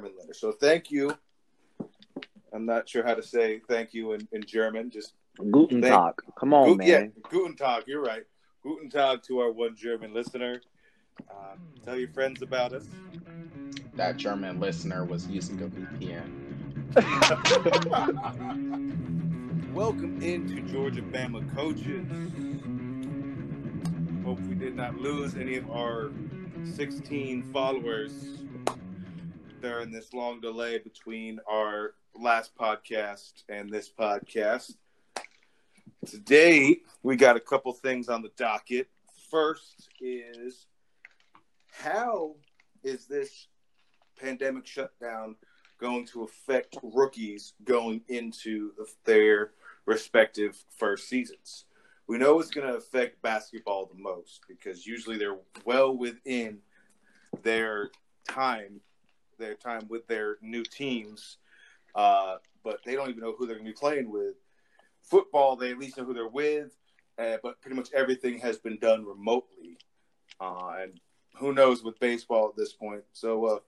letter. So thank you. I'm not sure how to say thank you in, in German. Just Guten Thank- Tag. Come on, Gu- man. Yeah, Guten Tag. You're right. Guten Tag to our one German listener. Uh, tell your friends about us. That German listener was using a VPN. Welcome into Georgia Bama coaches. Hope we did not lose any of our 16 followers during this long delay between our last podcast and this podcast. Today, we got a couple things on the docket. First is how is this pandemic shutdown going to affect rookies going into their respective first seasons? We know it's going to affect basketball the most because usually they're well within their time, their time with their new teams, uh, but they don't even know who they're going to be playing with. Football, they at least know who they're with, uh, but pretty much everything has been done remotely, uh, and who knows with baseball at this point. So, uh,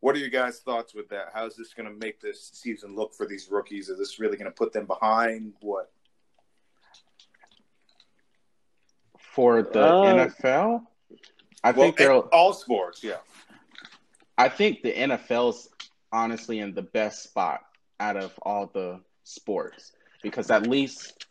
what are your guys' thoughts with that? How's this going to make this season look for these rookies? Is this really going to put them behind? What? For the Uh, NFL, I well, think they're. all sports, yeah. I think the NFL's honestly in the best spot out of all the sports because at least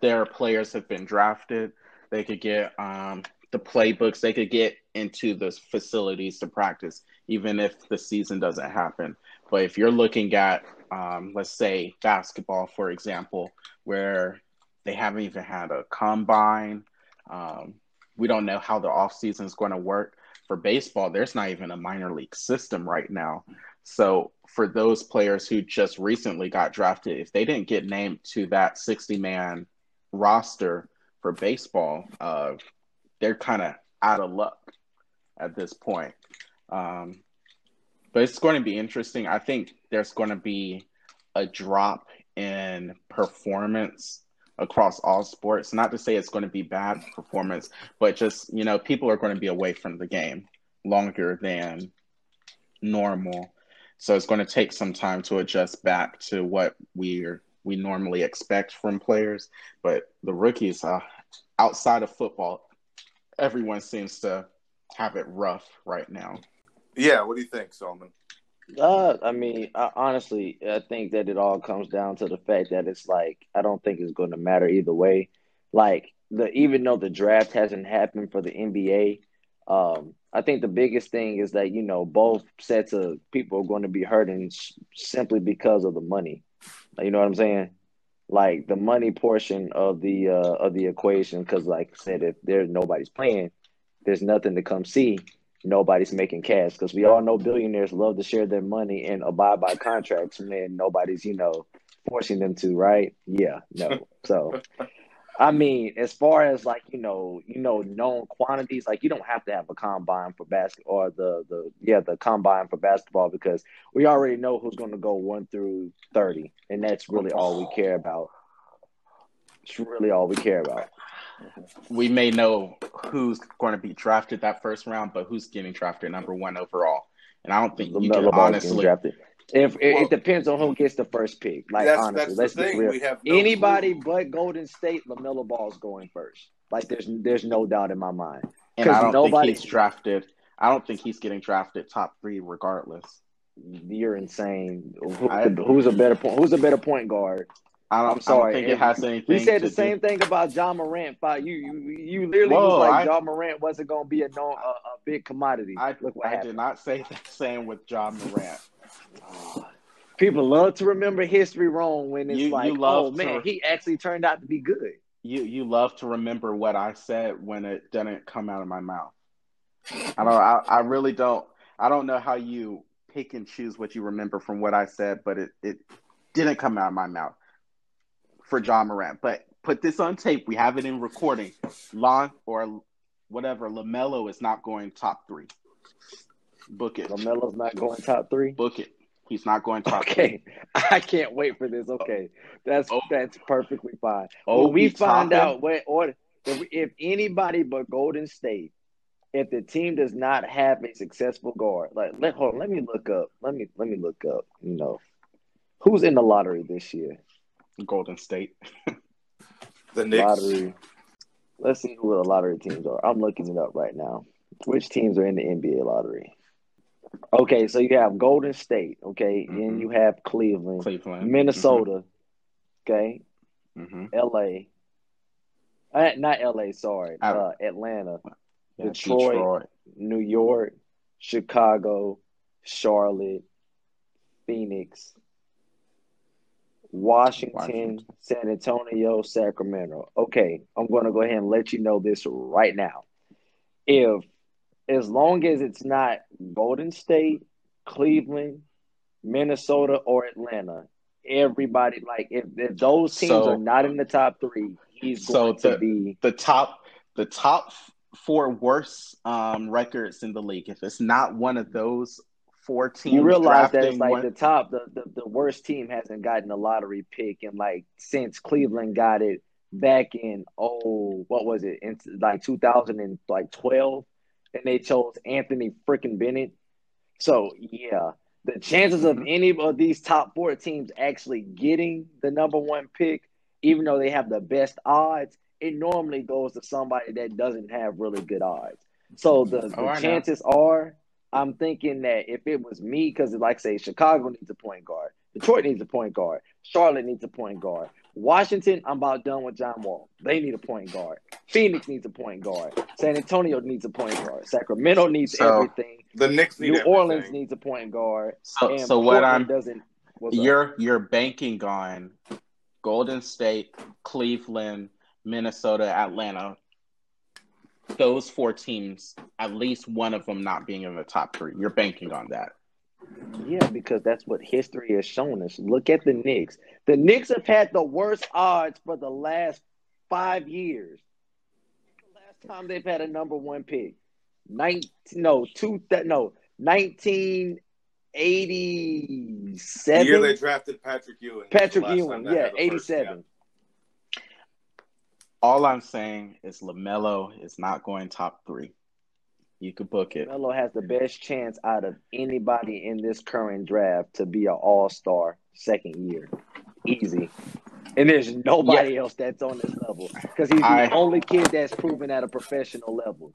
their players have been drafted. They could get um, the playbooks. They could get into the facilities to practice, even if the season doesn't happen. But if you're looking at, um, let's say, basketball, for example, where they haven't even had a combine, um, we don't know how the offseason is going to work for baseball, there's not even a minor league system right now. So for those players who just recently got drafted, if they didn't get named to that 60 man roster for baseball, uh, they're kind of out of luck at this point. Um, but it's going to be interesting. I think there's going to be a drop in performance across all sports. Not to say it's going to be bad performance, but just, you know, people are going to be away from the game longer than normal. So it's going to take some time to adjust back to what we're we normally expect from players. But the rookies, uh, outside of football, everyone seems to have it rough right now. Yeah, what do you think, Solomon? Uh, I mean, I, honestly, I think that it all comes down to the fact that it's like I don't think it's going to matter either way. Like the even though the draft hasn't happened for the NBA, um, I think the biggest thing is that you know both sets of people are going to be hurting s- simply because of the money. You know what I'm saying? Like the money portion of the uh, of the equation. Because, like I said, if there's nobody's playing, there's nothing to come see. Nobody's making cash because we all know billionaires love to share their money and abide by contracts, man. Nobody's, you know, forcing them to, right? Yeah, no. So, I mean, as far as like you know, you know, known quantities, like you don't have to have a combine for basketball or the the yeah the combine for basketball because we already know who's going to go one through thirty, and that's really all we care about. It's really all we care about. We may know who's going to be drafted that first round, but who's getting drafted number one overall. And I don't think you can honestly. drafted. If it, Well- it depends on who gets the first pick, like that's honestly, that's let's the get thing. real. We have no Anybody clue. but Golden State, Lamelo Ball's going first. Like there's there's no doubt in my mind. And I 'Cause don't nobody- think he's drafted. I don't think he's getting drafted top three regardless. You're insane. Who, I- who's a better point? Who's a better point guard? I'm sorry. I think it If- has anything. We said the same do. thing about Ja Morant. You you you literally Whoa, was like I- Ja Morant wasn't going to be a known a, a big commodity. I, Look what I happened. did not say the same with Ja Morant. People love to remember history wrong when it's You- you like, love oh man, he actually turned out to be good. You you love to remember what I said when it didn't come out of my mouth. I don't. I, I really don't. I don't know how you pick and choose what you remember from what I said, but it it didn't come out of my mouth for Ja Morant. But put this on tape. We have it in recording. Lon or whatever. Lamelo is not going top three. Book it. Lamelo's not going top three. Book it. He's not going top three. Okay, I can't wait for this. Okay, that's Oh. that's perfectly fine. Oh, when we find topping? out what order, if, if anybody but Golden State if the team does not have a successful guard, like let hold on, let me look up. Let me let me look up. You know, who's in the lottery this year? Golden State. The Knicks. Lottery. Let's see who the lottery teams are. I'm looking it up right now. Which teams are in the NBA lottery? Okay, so you have Golden State. Okay, Mhm. and you have Cleveland, Cleveland. Minnesota. Okay, hmm L.A. Uh, not L.A. Sorry, Out- uh, Atlanta, Yeah, Detroit. Detroit. New York, Chicago, Charlotte, Phoenix, Washington, Washington. San Antonio, Sacramento. Okay, I'm going to go ahead and let you know this right now. If, as long as it's not Golden State, Cleveland, Minnesota, or Atlanta, everybody, like, if, if those teams So- are not in the top three, he's So going to be. The top, the top four worst um, records in the league. If it's not one of those four teams, You realize that it's like one- the top, the, the the worst team hasn't gotten a lottery pick in like since Cleveland got it back in oh what was it in like 2012, and they chose Anthony freaking Bennett. So yeah, the chances of Mhm. any of these top four teams actually getting the number one pick, even though they have the best odds, it normally goes to somebody that doesn't have really good odds. So the, the Oh, I know. chances are, I'm thinking that if it was me, because like say Chicago needs a point guard, Detroit needs a point guard, Charlotte needs a point guard, Washington, I'm about done with John Wall. They need a point guard. Phoenix needs a point guard. San Antonio needs a point guard. Sacramento needs So, everything. The Knicks need New everything. Orleans needs a point guard. So, and so what I'm doesn't. you're you're banking on Golden State, Cleveland, Minnesota, Atlanta. Those four teams, at least one of them not being in the top three. You're banking on that. Yeah, because that's what history has shown us. Look at the Knicks. The Knicks have had the worst odds for the last five years. The last time they've had a number one pick, nineteen no two that no nineteen eighty seven. The year they drafted Patrick Ewing. Patrick Ewing, yeah, eighty seven. the eighty first, seven. All I'm saying is Lamelo is not going top three. You could book it. Melo has the best chance out of anybody in this current draft to be an All Star second year, easy. And there's nobody else that's on this level because he's the only kid that's proven at a professional level.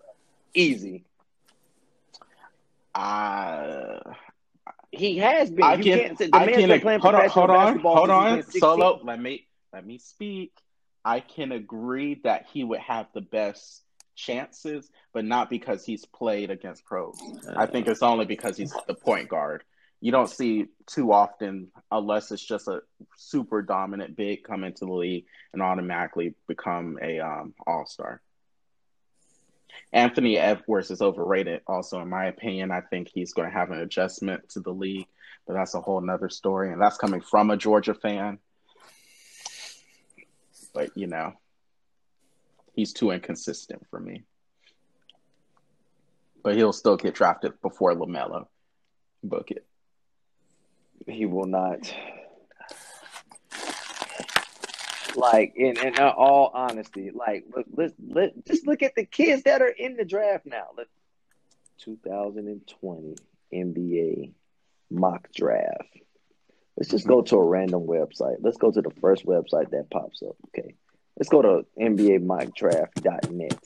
Easy. Uh, He has been. I you can, can't say the I man's can, been playing hold on, professional hold on, basketball hold on, he's been 16. solo. Let me let me speak. I can agree that he would have the best chances, but not because he's played against pros. I think it's only because he's the point guard. You don't see too often, unless it's just a super dominant big come into the league and automatically become a um, all star. Anthony Edwards is overrated, also in my opinion. I think he's going to have an adjustment to the league, but that's a whole nother story, and that's coming from a Georgia fan. But you know, he's too inconsistent for me. But he'll still get drafted before Lamelo. Book it. He will not. Like in in all honesty, like let let just look at the kids that are in the draft now. Let 2020 NBA mock draft. Let's just go to a random website. Let's go to the first website that pops up. Okay. Let's go to NBAmockdraft.net.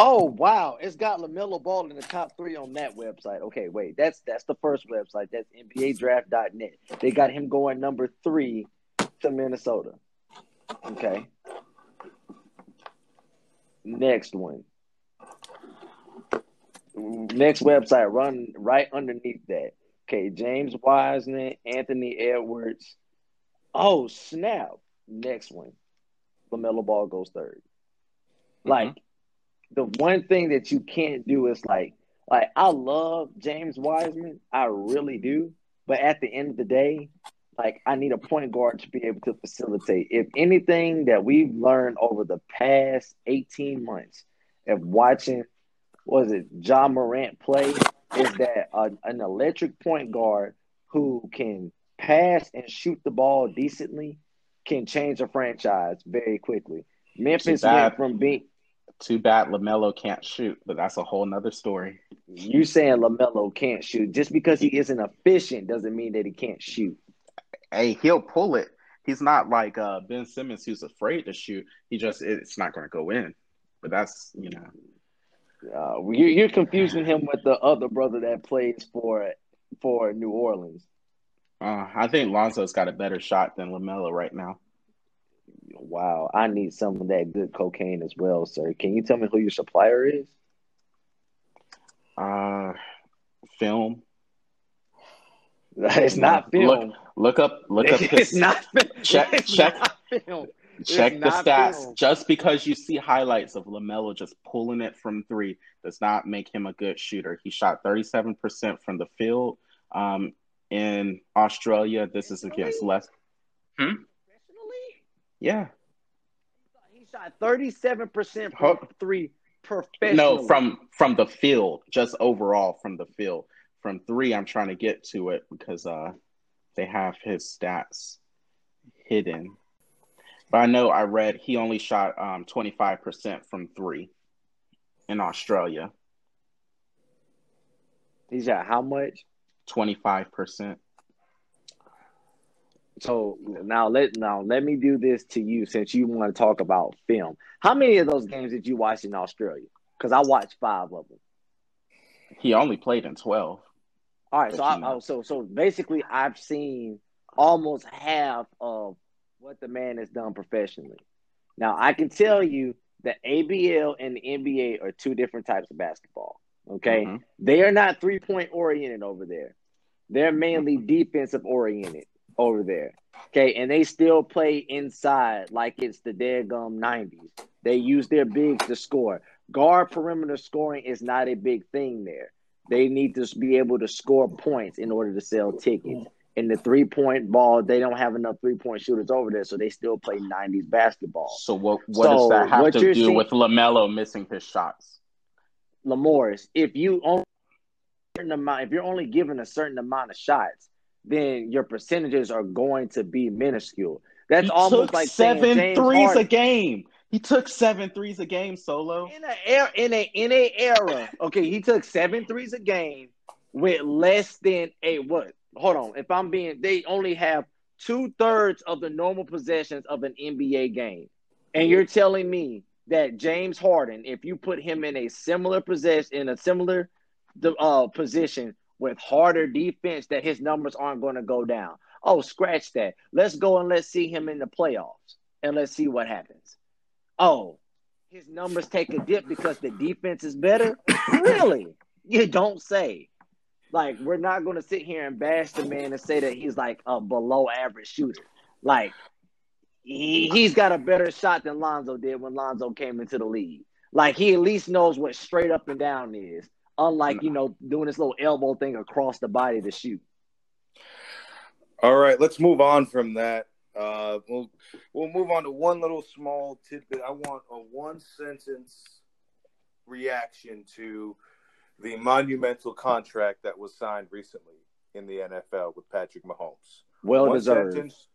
Oh wow, it's got Lamelo Ball in the top three on that website. Okay, wait, that's that's the first website. That's NBADraft.net. They got him going number three to Minnesota. Okay. Next one. Next website, run right underneath that. Okay, James Wiseman, Anthony Edwards. Oh snap! Next one, Lamelo Ball goes 3rd mm-hmm. Like the one thing that you can't do is like, like I love James Wiseman, I really do. But at the end of the day, like I need a point guard to be able to facilitate. If anything that we've learned over the past 18 months of watching, was it Ja Morant play, is that a, an electric point guard who can pass and shoot the ball decently can change a franchise very quickly. Memphis went from being Too bad Lamelo can't shoot, but that's a whole nother story. You saying Lamelo can't shoot just because he isn't efficient doesn't mean that he can't shoot. Hey, he'll pull it. He's not like uh, Ben Simmons, who's afraid to shoot. He just it's not going to go in. But that's you know. Uh, you're, you're confusing him with the other brother that plays for for New Orleans. Uh, I think Lonzo's got a better shot than Lamelo right now. Wow, I need some of that good cocaine as well, sir. Can you tell me who your supplier is? Uh, film. It's not film. Look, look up. Look up. It's not. Check. It's check. not film. Check the stats. Just because you see highlights of Lamelo just pulling it from three does not make him a good shooter. He shot 37% from the field. Um, in Australia, this is against less. Professionally, Yeah. he shot thirty-seven percent Huh? from three professionally. No, from from the field, just overall from the field. From three, I'm trying to get to it because uh, they have his stats hidden. But I know I read he only shot um 25% from three in Australia. he shot how much? 25%. So now let now let me do this to you since you want to talk about film. How many of those games did you watch in Australia? Because I watched five of them. He only played in 12. All right, so I, oh, so so basically, I've seen almost half of what the man has done professionally. Now I can tell you the ABL and the NBA are two different types of basketball. Okay, Mhm. they are not three point oriented over there. They're mainly defensive oriented over there. Okay, and they still play inside like it's the dead gum nineties. They use their bigs to score. Guard perimeter scoring is not a big thing there. They need to be able to score points in order to sell tickets. In the three point ball, they don't have enough three point shooters over there, so they still play nineties basketball. So what what So, does that have to do seeing- with LaMelo missing his shots? Lamorris, if you only certain amount, if you're only given a certain amount of shots, then your percentages are going to be minuscule. That's he almost like seven threes a game. He took seven threes a game solo. in a era, in a in a era. Okay, he took seven threes a game with less than a what? Hold on. If I'm being, they only have two thirds of the normal possessions of an NBA game, and you're telling me that James Harden, if you put him in a similar possession, in a similar uh, position with harder defense, that his numbers aren't going to go down. Oh, scratch that. Let's go and let's see him in the playoffs, and let's see what happens. Oh, his numbers take a dip because the defense is better? really? You don't say. Like, we're not going to sit here and bash the man and say that he's like a below average shooter. Like, he, he's got a better shot than Lonzo did when Lonzo came into the league. Like, he at least knows what straight up and down is, unlike, you know, doing this little elbow thing across the body to shoot. All right, let's move on from that. Uh, we'll we'll move on to one little small tidbit. I want a one sentence reaction to the monumental contract that was signed recently in the NFL with Patrick Mahomes. Well one deserved. sentence,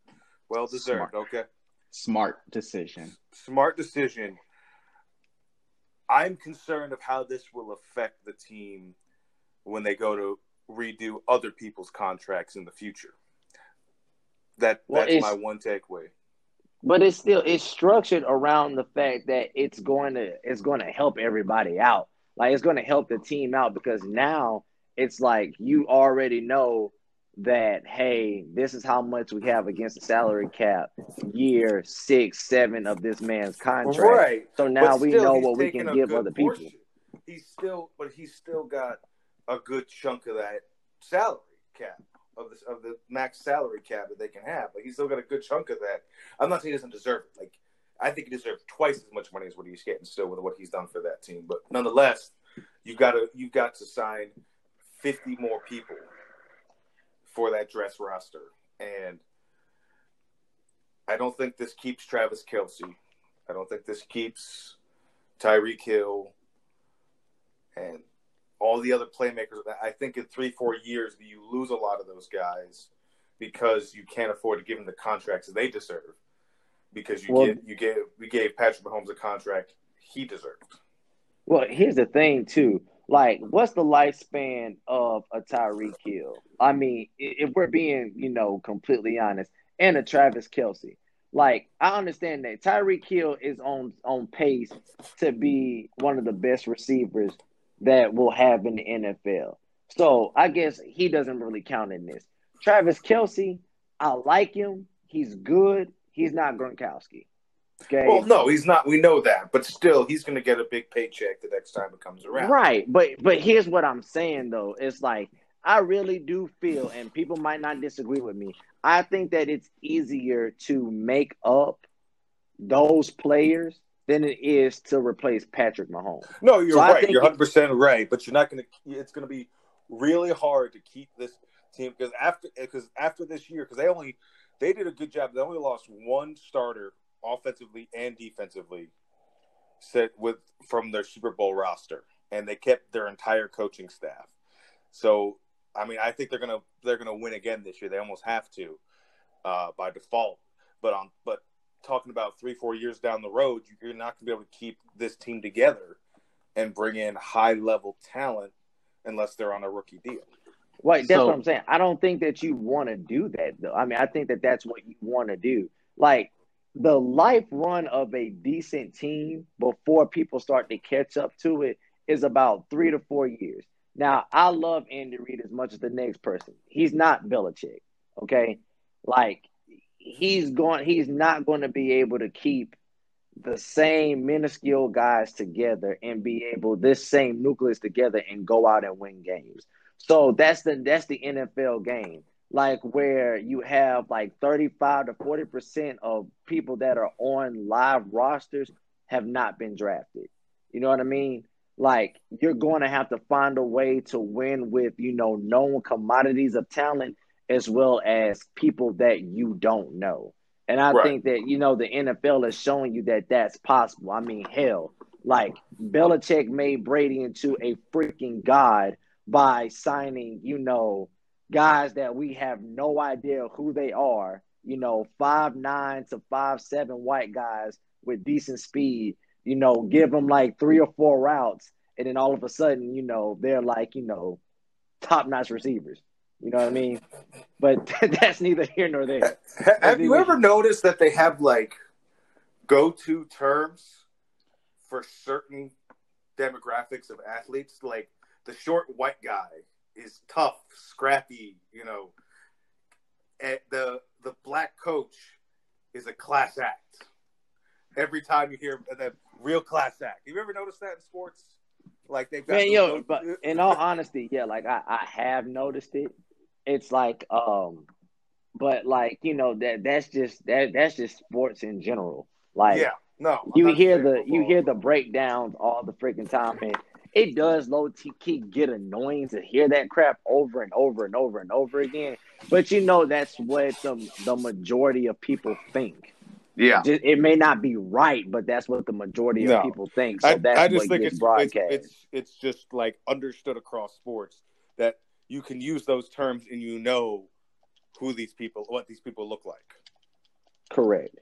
well deserved. Smart. Okay, Smart decision. smart decision. I'm concerned of how this will affect the team when they go to redo other people's contracts in the future. That Well, that's my one takeaway. but it's still it's structured around the fact that it's going to it's going to help everybody out like it's going to help the team out because now it's like you already know that hey this is how much we have against the salary cap year six seven of this man's contract Right. so now But we know what we can give other people portion. He's still, but he's still got a good chunk of that salary cap of this of the max salary cap that they can have. Like he's still got a good chunk of that. I'm not saying he doesn't deserve it. Like I think he deserves twice as much money as what he's getting still with what he's done for that team. But nonetheless, you've got to you've got to sign 50 more people for that dress roster, and I don't think this keeps Travis Kelce. I don't think this keeps Tyreek Hill and all the other playmakers. I think in three, four years, you lose a lot of those guys because you can't afford to give them the contracts they deserve. Because you Well- get you gave we gave Patrick Mahomes a contract he deserved. Well, here's the thing too. Like, what's the lifespan of a Tyreek Hill? I mean, if we're being, you know, completely honest, and a Travis Kelce. Like, I understand that Tyreek Hill is on on pace to be one of the best receivers that we'll have in the NFL. So I guess he doesn't really count in this. Travis Kelce, I like him. He's good. He's not Gronkowski. Okay. Well, no, he's not. We know that, but still, he's going to get a big paycheck the next time it comes around. Right, but but here's what I'm saying though: it's like I really do feel, and people might not disagree with me. I think that it's easier to make up those players than it is to replace Patrick Mahomes. No, you're so right. You're 100 percent right, but you're not going to. It's going to be really hard to keep this team because after because after this year because they only they did a good job. They only lost one starter offensively and defensively set with from their Super Bowl roster, and they kept their entire coaching staff. So, I mean, I think they're gonna they're gonna win again this year. They almost have to uh, by default. But on but talking about three four years down the road, you're not gonna be able to keep this team together and bring in high level talent unless they're on a rookie deal. Right, that's so, what I'm saying. I don't think that you want to do that though. I mean, I think that that's what you want to do. Like the life run of a decent team before people start to catch up to it is about three to four years. Now, I love Andy Reid as much as the next person. He's not Belichick, okay? Like he's going, he's not going to be able to keep the same minuscule guys together and be able this same nucleus together and go out and win games. So that's the that's the NFL game. Like where you have like 35 to 40 percent of people that are on live rosters have not been drafted. You know what i mean? Like you're going to have to find a way to win with you know known commodities of talent as well as people that you don't know. And i right. think that you know the nfl is showing you that that's possible. I mean hell like Belichick made Brady into a freaking god by signing, you know, guys that we have no idea who they are, you know, five nine to five seven white guys with decent speed, you know, give them like three or four routes, and then all of a sudden, you know, they're like, you know, top notch receivers. You know what I mean? But that's neither here nor there. Have you ever noticed that they have like go to terms for certain demographics of athletes? Like the short white guy is tough, scrappy, you know. And the the black coach is a class act. Every time you hear that real class act. You ever noticed that in sports? Like they've got Man, yo, but in all honesty, yeah, like I, I have noticed it. It's like um but like, you know, that that's just that that's just sports in general. Like Yeah, no. I'm you hear the football. you hear the breakdowns all the freaking time and it does low key get annoying to hear that crap over and over and over and over again. But you know that's what the the majority of people think. Yeah, it may not be right, but that's what the majority no. of people think. So that's I, I just think it's, broadcast. It's, it's it's just like understood across sports that you can use those terms and you know who these people, what these people look like. Correct.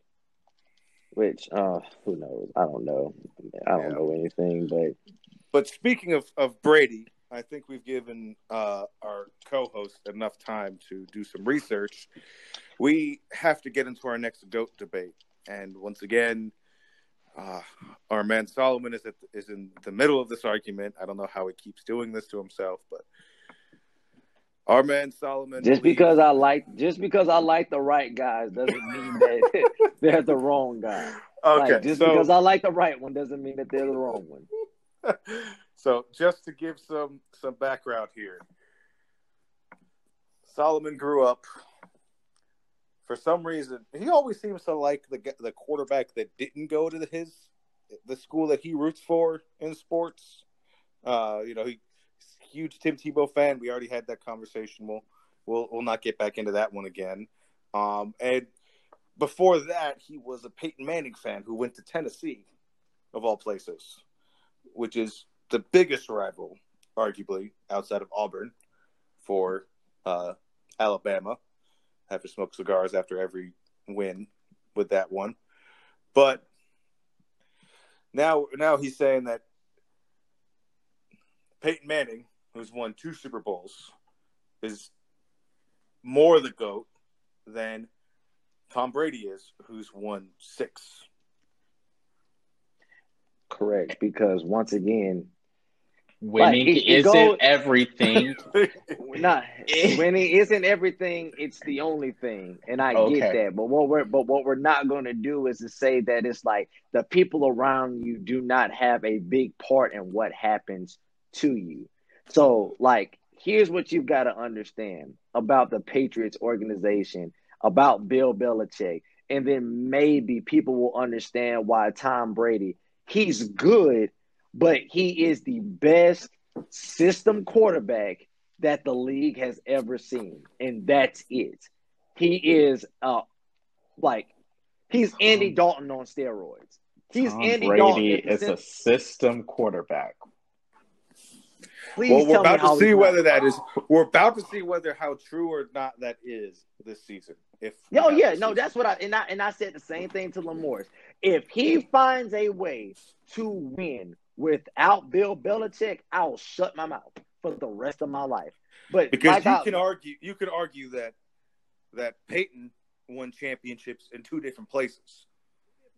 Which, uh, who knows? I don't know. I don't yeah. know anything, but but speaking of, of Brady, I think we've given uh, our co-host enough time to do some research. We have to get into our next goat debate, and once again, uh, our man Solomon is at, is in the middle of this argument. I don't know how he keeps doing this to himself, but our man Solomon. Just because I like, just because I like the right guys doesn't mean that they're the wrong guy. Okay, like, just so... because I like the right one doesn't mean that they're the wrong one. so just to give some some background here. Solomon grew up for some reason he always seems to like the the quarterback that didn't go to the, his the school that he roots for in sports. Uh you know he huge tim tebow fan. We already had that conversation. We'll we'll, we'll not get back into that one again. Um and before that he was a peyton manning fan who went to tennessee of all places which is the biggest rival, arguably, outside of Auburn for uh, Alabama. Have to smoke cigars after every win with that one. But now now he's saying that Peyton Manning, who's won two Super Bowls, is more the GOAT than Tom Brady is, who's won six. Correct, because once again, Winning Like, it- it isn't goes- everything. not winning isn't everything. It's the only thing, and I get that. But what we're but what we're not going to do is to say that it's like the people around you do not have a big part in what happens to you. So, like, here's what you've got to understand about the Patriots organization, about Bill Belichick, and then maybe people will understand why Tom Brady. He's good, but he is the best system quarterback that the league has ever seen, and that's it. He is uh like he's Andy Dalton on steroids. He's Tom Andy Dalton. Brady at the is a system quarterback. Please well, we're about to see whether that is. We're about to see whether how true or not that is this season. If yeah, no, that's what I and I and I said the same thing to Lamorse. If he finds a way to win without Bill Belichick, I'll shut my mouth for the rest of my life. But because like you I- can argue. You could argue that that Peyton won championships in two different places.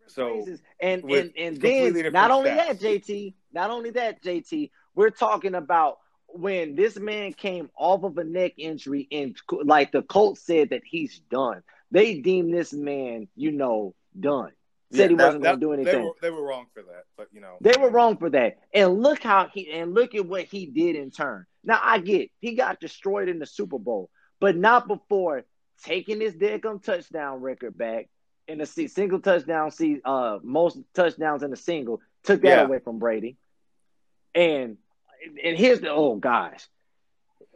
So places. And and and then not only stats. that, JT, not only that, JT, we're talking about when this man came off of a neck injury and like the Colts said that he's done. They deemed this man, you know, done. Said he that- wasn't going to do They anything. were, they were wrong for that, but you know They were wrong for that. And look how he and look at what he did in turn. Now I get he got destroyed in the Super Bowl, but not before taking his Deckham touchdown record back in a single touchdown see uh most touchdowns in a single took that Yeah. away from Brady. And and here's the oh gosh.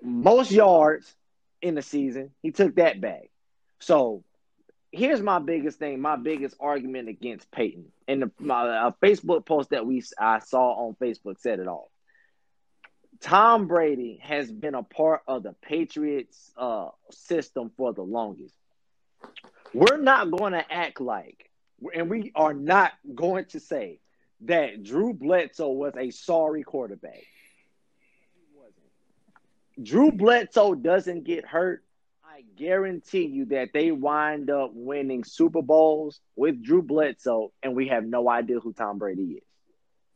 Most yards in the season, he took that back. So here's my biggest thing, my biggest argument against Peyton. And the, my a Facebook post that we I saw on Facebook said it all. Tom Brady has been a part of the Patriots uh, system for the longest. We're not going to act like, and we are not going to say that Drew Bledsoe was a sorry quarterback. Drew Bledsoe doesn't get hurt. I guarantee you that they wind up winning Super Bowls with Drew Bledsoe, and we have no idea who Tom Brady is.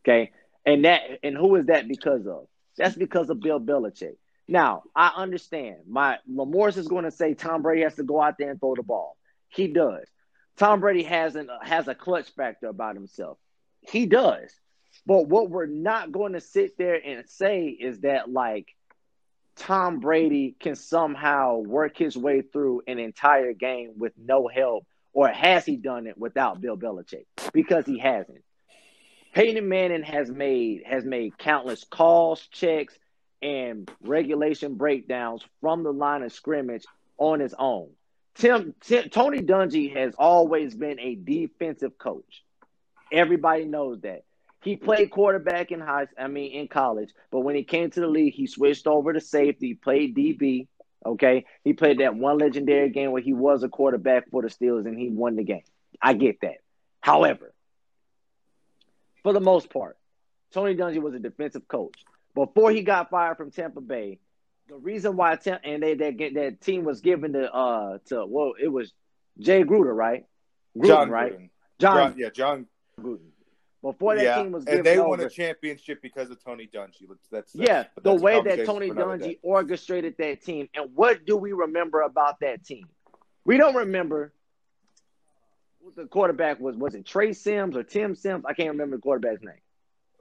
Okay, and that and who is that because of? That's because of Bill Belichick. Now I understand. My Lamorse is going to say Tom Brady has to go out there and throw the ball. He does. Tom Brady has an has a clutch factor about himself. He does. But what we're not going to sit there and say is that like Tom Brady can somehow work his way through an entire game with no help, or has he done it without Bill Belichick? Because he hasn't. Peyton Manning has made has made countless calls, checks, and regulation breakdowns from the line of scrimmage on his own. Tim, Tim Tony Dungy has always been a defensive coach. Everybody knows that. He played quarterback in high, I mean, in college, but when he came to the league, he switched over to safety. Played DB. Okay, he played that one legendary game where he was a quarterback for the Steelers and he won the game. I get that. However, for the most part, Tony Dungy was a defensive coach. Before he got fired from Tampa Bay, the reason why Tam- and they that that team was given to uh to well, it was Jay Gruder, right? Gruden, John right? Gruden. John John- yeah, John. Gruden. Before that yeah, team was and they over, won a championship because of Tony Dungy. That's, that's yeah, but the that's a way that Tony Dungy orchestrated that team, and what do we remember about that team? We don't remember what the quarterback was. Was it Trey Sims or Tim Sims? I can't remember the quarterback's name.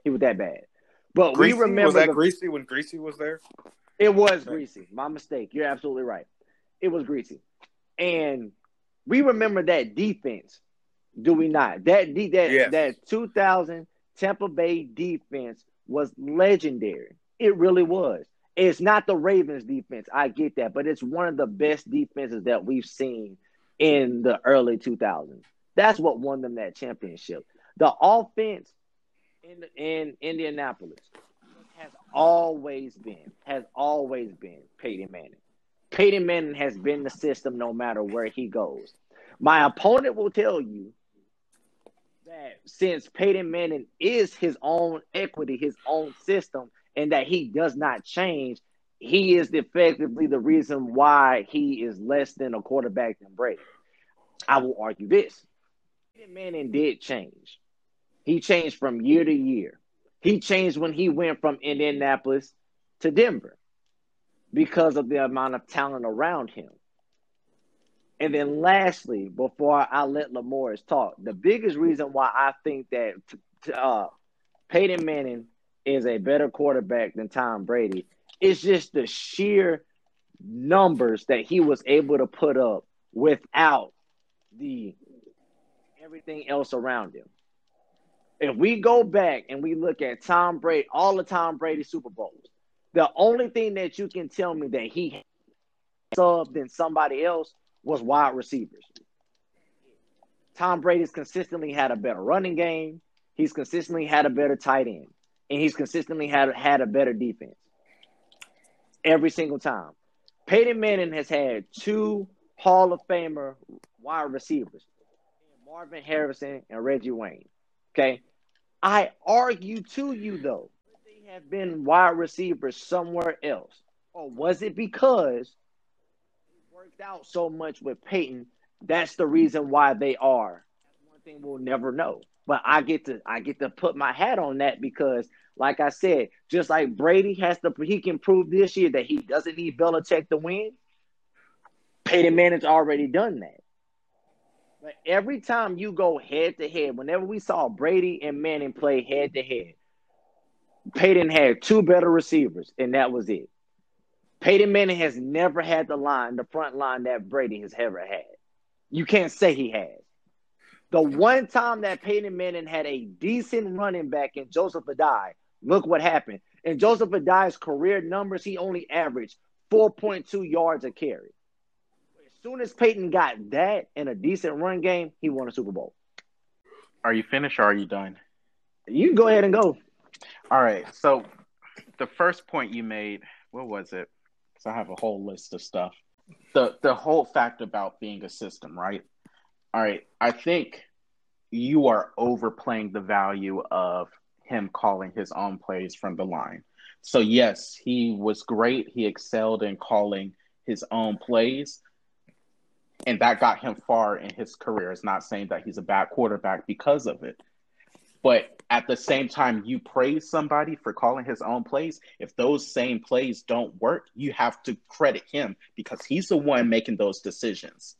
He was that bad. But Griese? we remember was that the- Griese when Greasy was there? It was Griese. My mistake. You're absolutely right. It was Griese. And we remember that defense, do we not? That that Yes. that 2000 Tampa Bay defense was legendary. It really was. It's not the Ravens defense. I get that, but it's one of the best defenses that we've seen in the early 2000s. That's what won them that championship. The offense in in Indianapolis has always been, has always been Peyton Manning. Peyton Manning has been the system no matter where he goes. My opponent will tell you that since Peyton Manning is his own equity, his own system, and that he does not change, he is effectively the reason why he is less than a quarterback than Brady. I will argue this. Peyton Manning did change. He changed from year to year. He changed when he went from Indianapolis to Denver because of the amount of talent around him. And then lastly, before I let Lamorris talk, the biggest reason why I think that uh, Peyton Manning is a better quarterback than Tom Brady is just the sheer numbers that he was able to put up without the everything else around him. If we go back and we look at Tom Brady, all the Tom Brady Super Bowls, the only thing that you can tell me that he subbed than somebody else was wide receivers. Tom Brady's consistently had a better running game. He's consistently had a better tight end, and he's consistently had had a better defense every single time. Peyton Manning has had two Hall of Famer wide receivers, Marvin Harrison and Reggie Wayne. Okay, I argue to you though, they have been wide receivers somewhere else, or was it because out so much with Peyton. That's the reason why they are. One thing we'll never know. But I get to I get to put my hat on that because, like I said, just like Brady has to he can prove this year that he doesn't need Belichick to win. Peyton Manning's already done that. But every time you go head to head, whenever we saw Brady and Manning play head to head, Peyton had two better receivers, and that was it. Peyton Manning has never had the line, the front line that Brady has ever had. You can't say he has. The one time that Peyton Manning had a decent running back in Joseph Addai, look what happened. In Joseph Addai's career numbers, he only averaged 4.2 yards a carry. As soon as Peyton got that and a decent run game, he won a Super Bowl. Are you finished or are you done? You go ahead and go. All right. So the first point you made, what was it? Because I have a whole list of stuff. The the whole fact about being a system, right? All right, I think you are overplaying the value of him calling his own plays from the line. So yes, he was great. He excelled in calling his own plays, and that got him far in his career. It's not saying that he's a bad quarterback because of it, but at the same time you praise somebody for calling his own plays if those same plays don't work you have to credit him because he's the one making those decisions.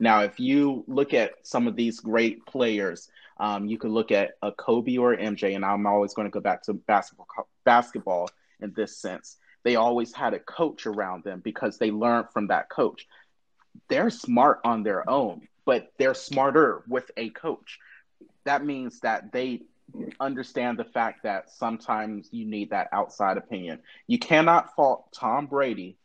Now if you look at some of these great players um, you could look at a kobe or mj and i'm always going to go back to basketball basketball in this sense. They always had a coach around them because they learned from that coach. They're smart on their own but they're smarter with a coach. That means that they understand the fact that sometimes you need that outside opinion. You cannot fault Tom Brady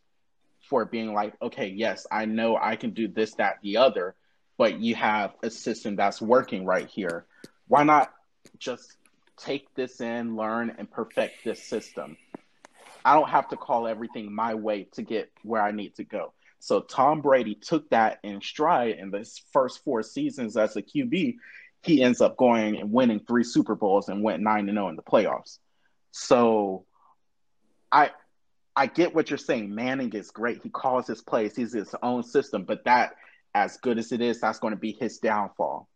for being like, okay, yes, I know I can do this, that, the other, but you have a system that's working right here. Why not just take this in, learn, and perfect this system? I don't have to call everything my way to get where I need to go. So Tom Brady took that in stride in the first four seasons as a QB he ends up going and winning three Super Bowls and went nine and zero oh in the playoffs. So, I I get what you're saying. Manning is great. He calls his plays. He's his own system, but that, as good as it is, that's going to be his downfall.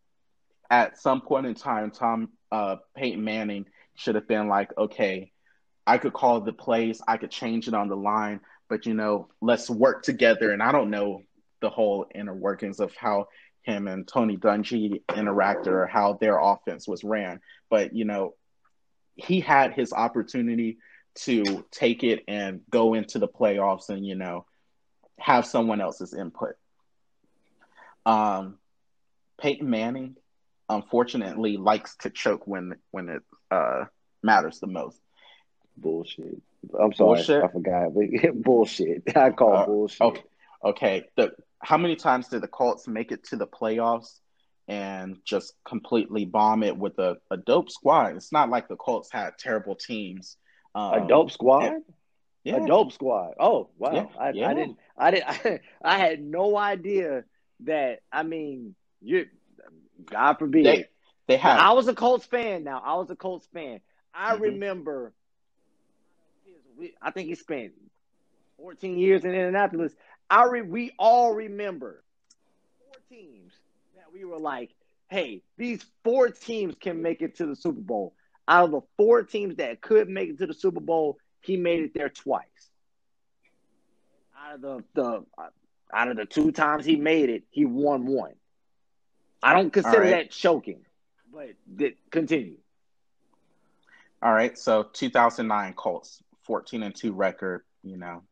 At some point in time, Tom uh, Peyton Manning should have been like, okay, I could call the plays, I could change it on the line, but you know, let's work together. And I don't know the whole inner workings of how him and Tony Dungy interacted or how their offense was ran. But, you know, he had his opportunity to take it and go into the playoffs and, you know, have someone else's input. Um, Peyton Manning, unfortunately, likes to choke when when it uh, matters the most. Bullshit. I'm sorry, bullshit? I forgot. bullshit. I call uh, bullshit. Okay. Okay. The how many times did the Colts make it to the playoffs and just completely bomb it with a, a dope squad? It's not like the Colts had terrible teams. Um, a dope squad? Yeah. A dope squad. Oh wow! Yeah. I, yeah. I, didn't. I didn't. I, I, had no idea that. I mean, you. God forbid. They, They had. I was a Colts fan. Now I was a Colts fan. I Mhm. remember. I think he spent 14 years in Indianapolis. I re, we all remember four teams that we were like, "Hey, these four teams can make it to the Super Bowl." Out of the four teams that could make it to the Super Bowl, he made it there twice. Out of the the uh, out of the two times he made it, he won one. I don't consider right. that choking, but th- continue. All right, so 2009 Colts, 14 and 2 record, you know.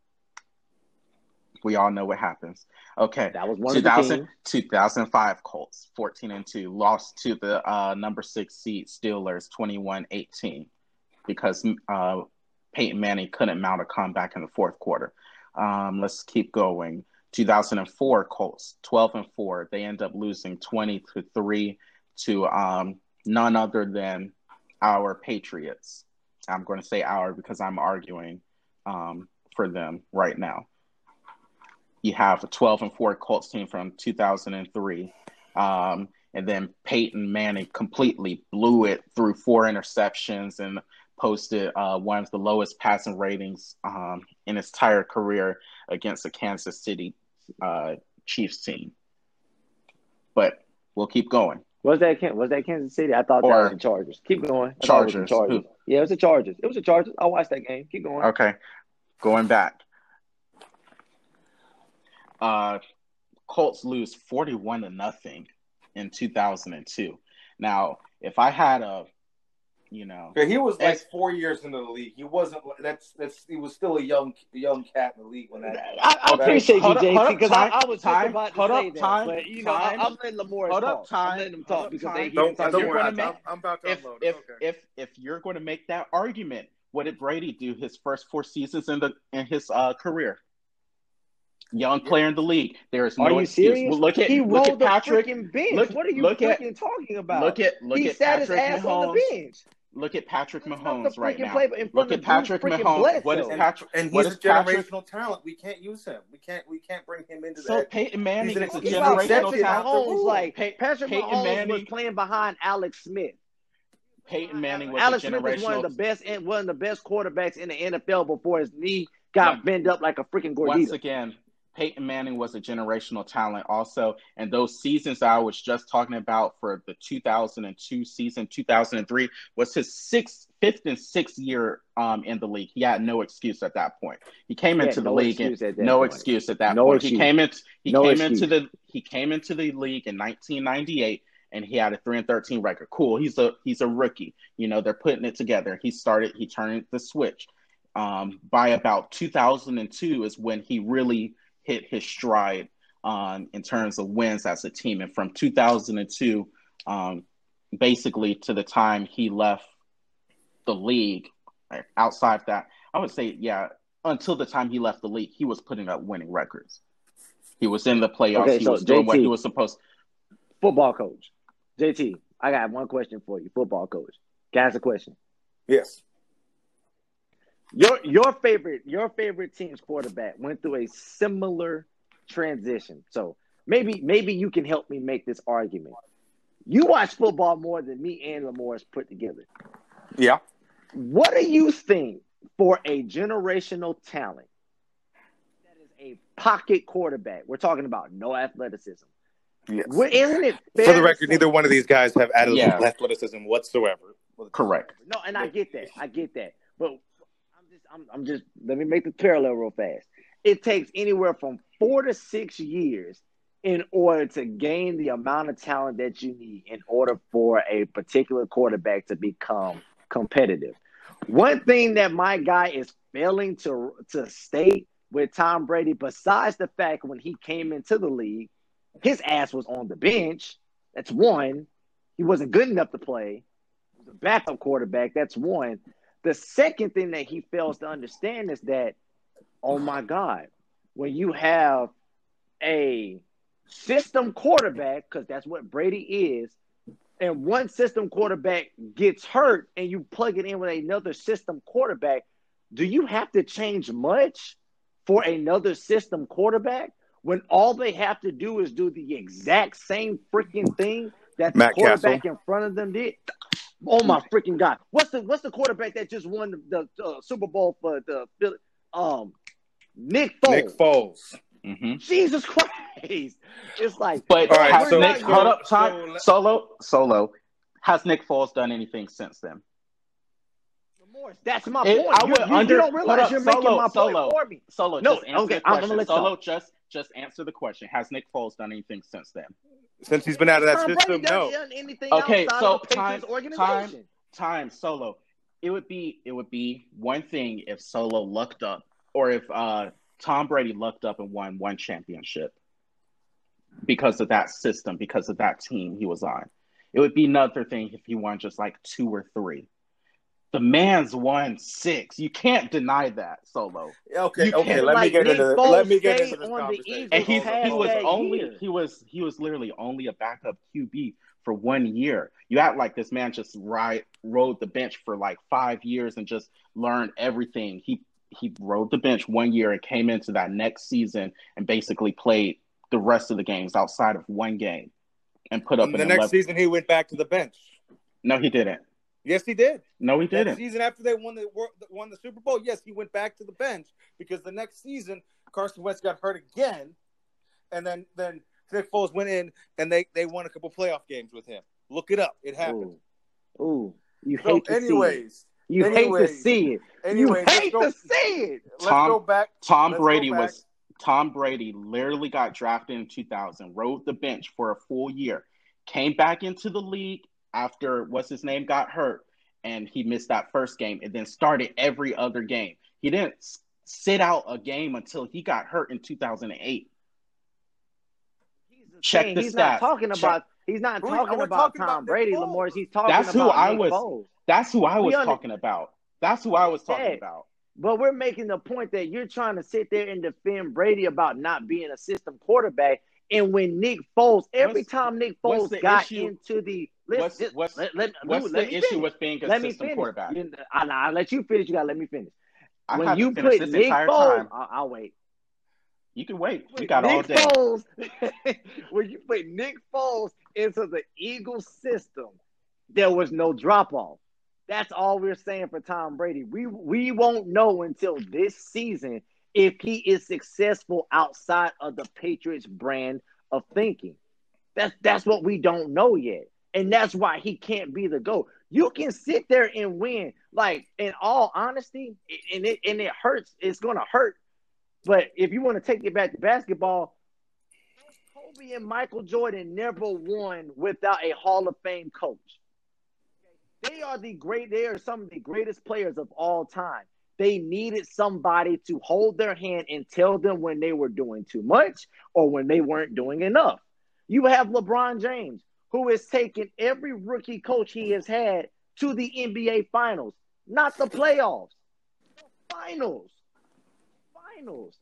We all know what happens. Okay. That was one of the 2000, 2005 Colts, 14 and 2, lost to the uh, number 6 seed Steelers 21-18 because uh, Peyton Manning couldn't mount a comeback in the fourth quarter. Um, let's keep going. 2004 Colts, 12 and 4. They end up losing 20 to 3 to um, none other than our Patriots. I'm going to say our because I'm arguing um, for them right now. You have a 12 and 4 Colts team from 2003. Um, and then Peyton Manning completely blew it through four interceptions and posted uh, one of the lowest passing ratings um, in his entire career against the Kansas City uh, Chiefs team. But we'll keep going. Was that was that Kansas City? I thought Or- that was the Chargers. Keep going. I thought it was Chargers. Chargers. Yeah, it was the Chargers. It was the Chargers. I watched that game. Keep going. Okay, going back. Uh, Colts lose forty-one to nothing in two thousand and two. Now, if I had a, you know, Yeah, he was like Ex- four years into the league. He wasn't. That's that's. He was still a young young cat in the league when that. I, I Okay. appreciate you, Hold up, hold JT, up, because I, time, I was just time, about to hold say up, that, time, but you know, time. I, I'm letting Lamore Hold talk. up, time, I'm letting him talk because they, he Don't, didn't talk if don't worry. I'm, make- I'm- I'm about to if unload. if okay. if if you're going to make that argument, what did Brady do his first four seasons in the in his uh, career? Young player in the league. There is no Are you excuse. serious? Well, look at he look rolled at Patrick. the freaking bench. look- what are you look at- talking about? Look at look he at sat his Patrick ass on Mahomes. the bench. Look at Patrick Let's Mahomes right now. play Look at Patrick Drew freaking Mahomes. What is Bledsoe. And, Patrick? and what he's is a Patrick? generational talent. We can't use him. We can't. We can't bring him into So that. Peyton Manning is a excuse. He's about generational generational talent. talent. Mahomes. Like Pey- Patrick Peyton Mahomes was playing behind Alex Smith. Peyton Manning was Alex a Smith was one of the best and one of the best quarterbacks in the NFL before his knee got Once- bent up like a freaking gordita. Once again, Peyton Manning was a generational talent also. And those seasons I was just talking about for the 2002 season, 2003 was his sixth, fifth and sixth year um, in the league. He had no excuse at that point. He came He into the no league and excuse no point. excuse at that No point. He came in he No came excuse. into the he came into the league in 1998 and he had a 3 and 13 record. Cool. He's a he's a rookie. You know, they're putting it together. He started he turned the switch. Um, by about 2002 is when he really hit his stride um, in terms of wins as a team. And from 2002, um, basically to the time he left the league, right, outside that, I would say, yeah, until the time he left the league, he was putting up winning records. He was in the playoffs. Okay, he so was doing what JT. he was supposed. Football coach. JT, I got one question for you, football coach. Can I ask a question? Yes. Your your favorite your favorite team's quarterback went through a similar transition. So maybe maybe you can help me make this argument. You watch football more than me and Lamore's put together. Yeah. What do you think for a generational talent that is a pocket quarterback? We're talking about no athleticism. Yes. Well, isn't it fair For the record, say- neither one of these guys have added Yeah. athleticism whatsoever. Correct. No, and I get that. I get that. But I'm I'm, just let me make the parallel real fast. It takes anywhere from four to six years in order to gain the amount of talent that you need in order for a particular quarterback to become competitive. One thing that my guy is failing to to state with Tom Brady, besides the fact when he came into the league, his ass was on the bench. That's one. He wasn't good enough to play was a backup quarterback. That's one. The second thing that he fails to understand is that, oh my God, when you have a system quarterback, because that's what Brady is, and one system quarterback gets hurt and you plug it in with another system quarterback, do you have to change much for another system quarterback when all they have to do is do the exact same freaking thing that the Matt quarterback Cassel. in front of them did. Oh my freaking god! What's the what's the quarterback that just won the, the uh, Super Bowl for the Philly- um Nick Foles? Nick Foles. hmm Jesus Christ! It's like But All right, has so- Nick, so- hold up, so time, let- solo, solo. Has Nick Foles done anything since then? Morris, that's my It- point. I You, would you- you don't realize up, you're making my Solo. point for me. Solo, No, just answer okay, the I'm- I'm question. gonna let Solo, y'all. just just answer the question. Has Nick Foles done anything since then? Since he's been out of that Tom system, Brady no. done anything Okay, so of time- Patriots organization. Time Solo. It would be it would be one thing if Solo lucked up, or if uh, Tom Brady lucked up and won one championship because of that system, because of that team he was on. It would be another thing if he won just like two or three. The man's won six. You can't deny that, Solo. Okay, You okay. can't, Let me get into Foles let me get into this the conversation. And he's, he was only year. he was he was literally only a backup QB for one year. You act like this man just ride rode the bench for like five years and just learned everything. He he rode the bench one year and came into that next season and basically played the rest of the games outside of one game and put up And an the next 11 season, he went back to the bench. No, he didn't. Yes, he did. No, he didn't. season after they won the won the Super Bowl, yes, he went back to the bench because the next season Carson Wentz got hurt again, and then then Nick Foles went in and they they won a couple playoff games with him. Look it up; it happened. Ooh, ooh, you So, hate to see it. anyways, You hate to see it. anyways, you hate go, to see it. let's Tom- go back. Tom let's Brady back. was Tom Brady literally got drafted in 2000, rode the bench for a full year, came back into the league after what's his name got hurt, and he missed that first game, and then started every other game. He didn't sit out a game until he got hurt in 2008. Check saying the he's not stats. talking Check- about. He's not We're- talking we're about talking Tom about Nick Brady, Foles. Lamar. He's talking That's who about I Nick was- Foles. That's who I was talking about. That's who I was talking Yeah. about. But we're making the point that you're trying to sit there and defend Brady about not being a system quarterback. And when Nick Foles, every What's- time Nick Foles got issue- into the what's- listen, what's- let, let, What's let the me issue finish. with being a let system finish. quarterback? You- I, I'll let you finish. You gotta let me finish. I when you put Nick entire Foles, time. I'll, I'll wait. You can wait. You got all day. Foles, when you put Nick Foles into the Eagles system, there was no drop off. That's all we're saying for Tom Brady. We we won't know until this season if he is successful outside of the Patriots brand of thinking. That's that's what we don't know yet. And that's why he can't be the GOAT. You can sit there and win. Like, in all honesty, and it and it hurts, it's gonna hurt. But if you want to take it back to basketball, Kobe and Michael Jordan never won without a Hall of Fame coach. They are the great, they are some of the greatest players of all time. They needed somebody to hold their hand and tell them when they were doing too much or when they weren't doing enough. You have LeBron James, who has taken every rookie coach he has had to the NBA finals, not the playoffs, the finals. Finals.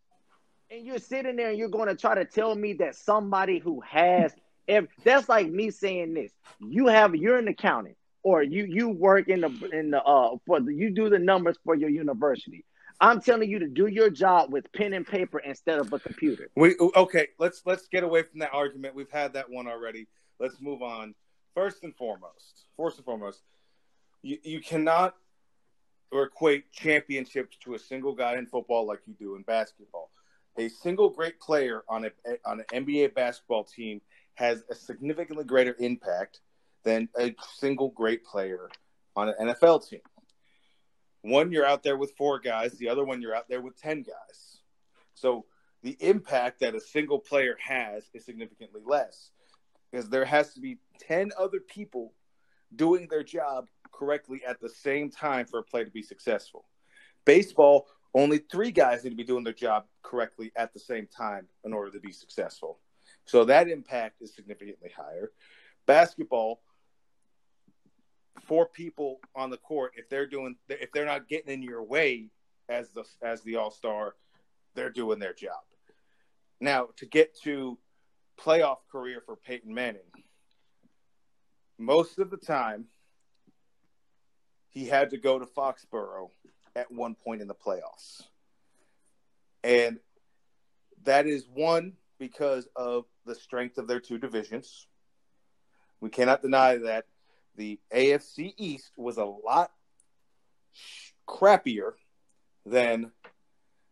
And you're sitting there and you're going to try to tell me that somebody who has every, that's like me saying this. You have you're an accountant or you you work in the in the uh for the you do the numbers for your university. I'm telling you to do your job with pen and paper instead of a computer. We okay. Let's let's get away from that argument. We've had that one already. Let's move on. First and foremost, first and foremost, you, you cannot equate championships to a single guy in football like you do in basketball. A single great player on a on an NBA basketball team has a significantly greater impact than a single great player on an NFL team. One you're out there with four guys, the other one you're out there with 10 guys. So the impact that a single player has is significantly less because there has to be 10 other people doing their job correctly at the same time for a play to be successful. Baseball, only three guys need to be doing their job correctly at the same time in order to be successful. So that impact is significantly higher. Basketball, four people on the court, if they're doing if they're not getting in your way as the as the all-star, they're doing their job. Now, to get to playoff career for Peyton Manning, most of the time he had to go to Foxborough at one point in the playoffs. And that is one because of the strength of their two divisions. We cannot deny that the AFC East was a lot crappier than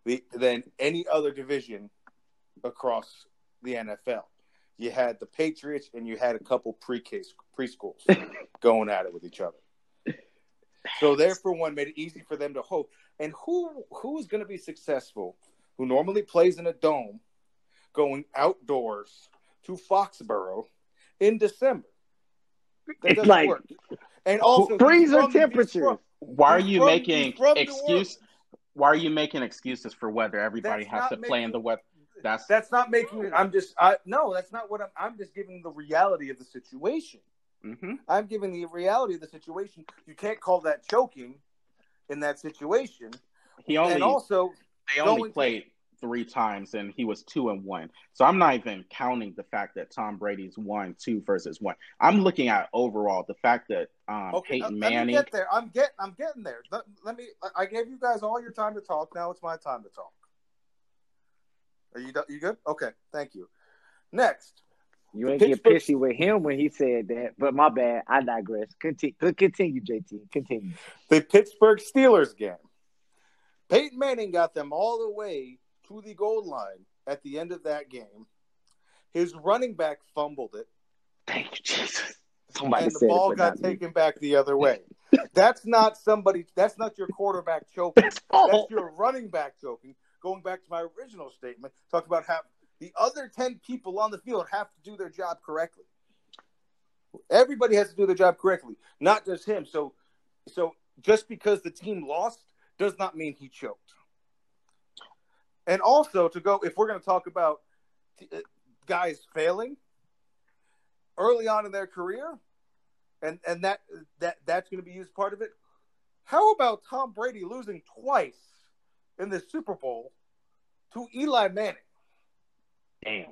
the than any other division across the NFL. You had the Patriots and you had a couple pre-K preschools going at it with each other. So therefore, one made it easy for them to hope. And who who is going to be successful? Who normally plays in a dome, going outdoors to Foxborough in December? That doesn't Like, work. And also freezer from- he's temperatures. from- Why are you from- making he's from New excuse? Why are you making excuses for weather? Everybody That's has to play in the weather. That's That's not making it. I'm just. I no. That's not what I'm. I'm just giving the reality of the situation. hmm I'm giving the reality of the situation. You can't call that choking in that situation. he only and also, they only going played three times and he was two and one. So I'm not even counting the fact that Tom Brady's one, two versus one. I'm looking at overall the fact that um, okay, uh, Peyton let me Manning. get there. I'm get. I'm getting there. Let, let me. I gave you guys all your time to talk. Now it's my time to talk. Are you? You good? Okay. Thank you. Next, You ain't get pissy with him when he said that, but my bad. I digress. Continue, continue, JT. Continue. the Pittsburgh Steelers game. Peyton Manning got them all the way to the goal line at the end of that game. His running back fumbled it, Thank you, Jesus. Somebody and the ball got not me. taken back the other way. That's not somebody. That's not your quarterback choking. That's your running back choking. Going back to my original statement, talk about how the other ten people on the field have to do their job correctly. Everybody has to do their job correctly, not just him. So, so just because the team lost does not mean he choked. And also to go, if we're going to talk about uh, guys failing early on in their career, and and that that that's going to be used part of it. How about Tom Brady losing twice in the Super Bowl to Eli Manning? damn.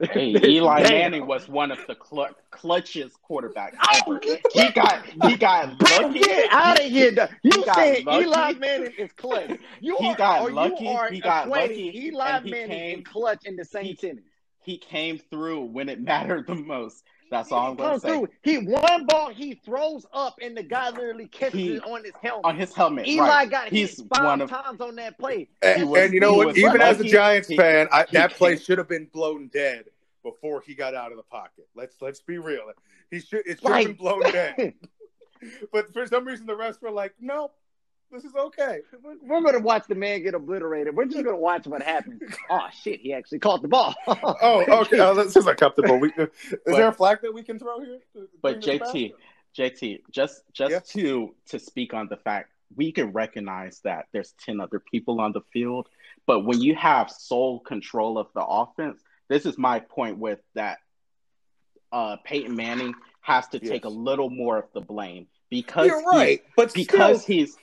Hey, Eli Damn. Manning was one of the cl- clutchest quarterbacks ever. He got he got lucky. Get out of here! dog. You He got said lucky. Eli Manning is clutch. You He are, got or lucky. You are He got lucky, Eli he Manning came- and clutch in the same he- sentence. He came through when it mattered the most. That's all I'm gonna say. through. He one ball he throws up and the guy literally catches He- it on his helmet. On his helmet, Eli right. got He's hit five one of times on that play. And, was- and you know what? was Even as a. Giants He- fan, I, he that play came- should have been blown dead before he got out of the pocket. Let's let's be real. He should it should have Like- been blown dead. but for some reason, the refs were like, "No, this is okay." We're gonna watch the man get obliterated. We're just gonna watch what happens. Oh shit, he actually caught the ball. Oh, okay. Oh, this is acceptable. We, is there a flag that we can throw here? But JT. JT, just just Yeah. to to speak on the fact we can recognize that there's ten other people on the field, but when you have sole control of the offense, this is my point with that. Uh, Peyton Manning has to take a little more of the blame because you're right, but because still, he's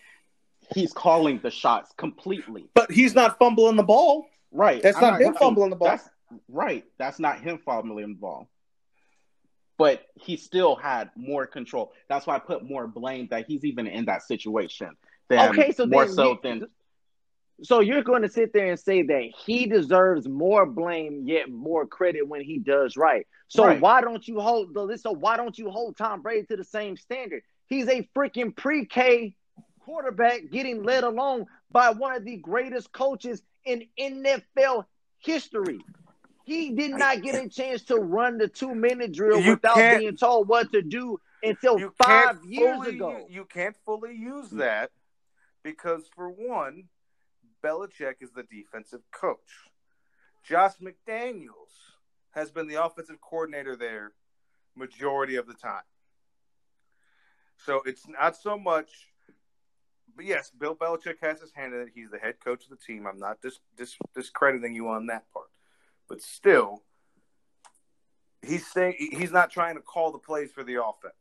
he's calling the shots completely. but he's not fumbling the ball. Right. That's I'm not him fumbling the ball. That's right. That's not him fumbling the ball. But he still had more control. That's why I put more blame that he's even in that situation than Okay, so more then so you- than So you're going to sit there and say that he deserves more blame yet more credit when he does right. So Right. why don't you hold the list? so why don't you hold Tom Brady to the same standard? He's a freaking pre-K quarterback getting led along by one of the greatest coaches in NFL history. He did not get a chance to run the two-minute drill You without being told what to do until five years fully, ago. You can't fully use that because, for one, Belichick is the defensive coach. Josh McDaniels has been the offensive coordinator there majority of the time. So it's not so much. But yes, Bill Belichick has his hand in it. He's the head coach of the team. I'm not dis- dis- discrediting you on that part, but still, he's saying he's not trying to call the plays for the offense.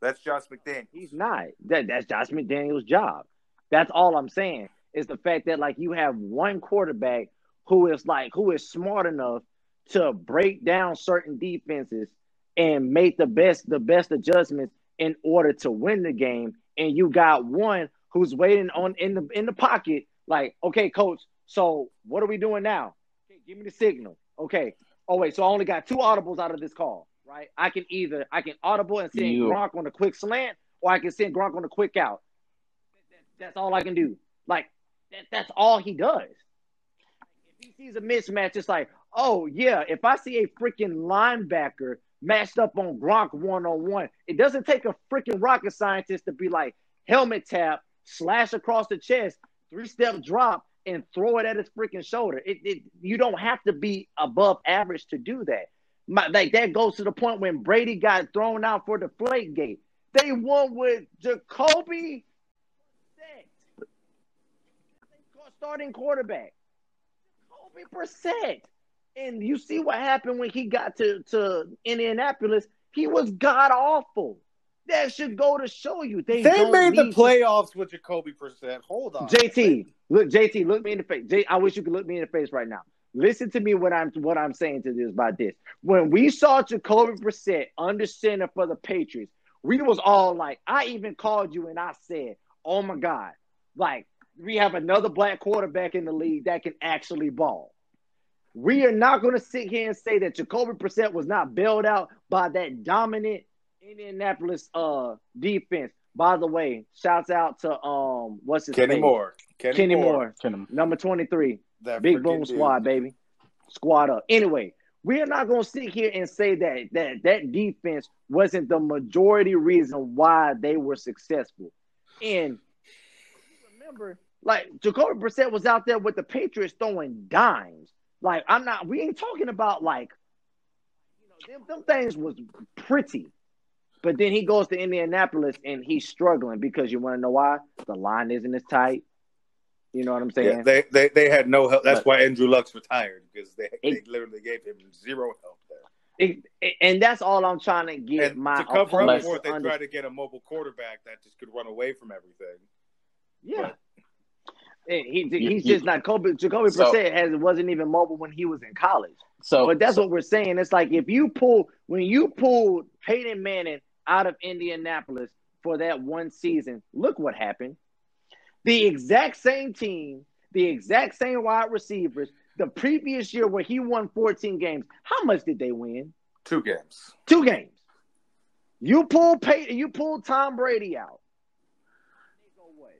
That's Josh McDaniels. He's not. That that's Josh McDaniel's job. That's all I'm saying. Is the fact that like you have one quarterback who is like who is smart enough to break down certain defenses and make the best the best adjustments in order to win the game, and you got one who's waiting on in the in the pocket, like, okay, coach, so what are we doing now? Okay, give me the signal. Okay. Oh wait, so I only got two audibles out of this call. right? I can either I can audible and send You- Gronk on a quick slant, or I can send Gronk on a quick out. That's all I can do. Like that, that's all he does. If he sees a mismatch, it's like, oh yeah, if I see a freaking linebacker matched up on Gronk one on one, it doesn't take a freaking rocket scientist to be like helmet tap, slash across the chest, three step drop, and throw it at his freaking shoulder. It, it you don't have to be above average to do that. My, like that goes to the point when Brady got thrown out for Deflategate. They won with Jacoby starting quarterback. Jacoby Brissett, and you see what happened when he got to to Indianapolis. He was god awful. That should go to show you they, They made the need to- playoffs with Jacoby Brissett. Hold on, JT, look, JT, look me in the face. J, I wish you could look me in the face right now. Listen to me what I'm what I'm saying to this about this. When we saw Jacoby Brissett under center for the Patriots, we was all like, I even called you and I said, "Oh my God, like we have another black quarterback in the league that can actually ball." We are not going to sit here and say that Jacoby Brissett was not bailed out by that dominant Indianapolis uh defense. By the way, shouts out to um what's his name? Kenny face? Moore. Kenny, Kenny Moore. Moore, Can- number 23. That Big boom dude. squad, baby. Squad up. Anyway, we're not gonna sit here and say that that that defense wasn't the majority reason why they were successful. And remember, like Jacoby Brissett was out there with the Patriots throwing dimes. Like I'm not. We ain't talking about like, you know, them, them things was pretty. But then he goes to Indianapolis and he's struggling because you want to know why? The line isn't as tight. You know what I'm saying? Yeah, they, they they had no help. That's But- why Andrew Luck's retired because they, they literally gave him zero help there. It- it- and that's all I'm trying to get And my to cover up opponents for it, they under- tried to get a mobile quarterback that just could run away from everything. Yeah. And he, You- he's you- just not Kobe. Jacoby So- Brissett has wasn't even mobile when he was in college. So, But that's so- what we're saying. It's like if you pull when you pulled Peyton Manning out of Indianapolis for that one season, look what happened. The exact same team, the exact same wide receivers. The previous year where he won 14 games, how much did they win? Two games. Two games. You pull Peyton, you pull Tom Brady out. They go what?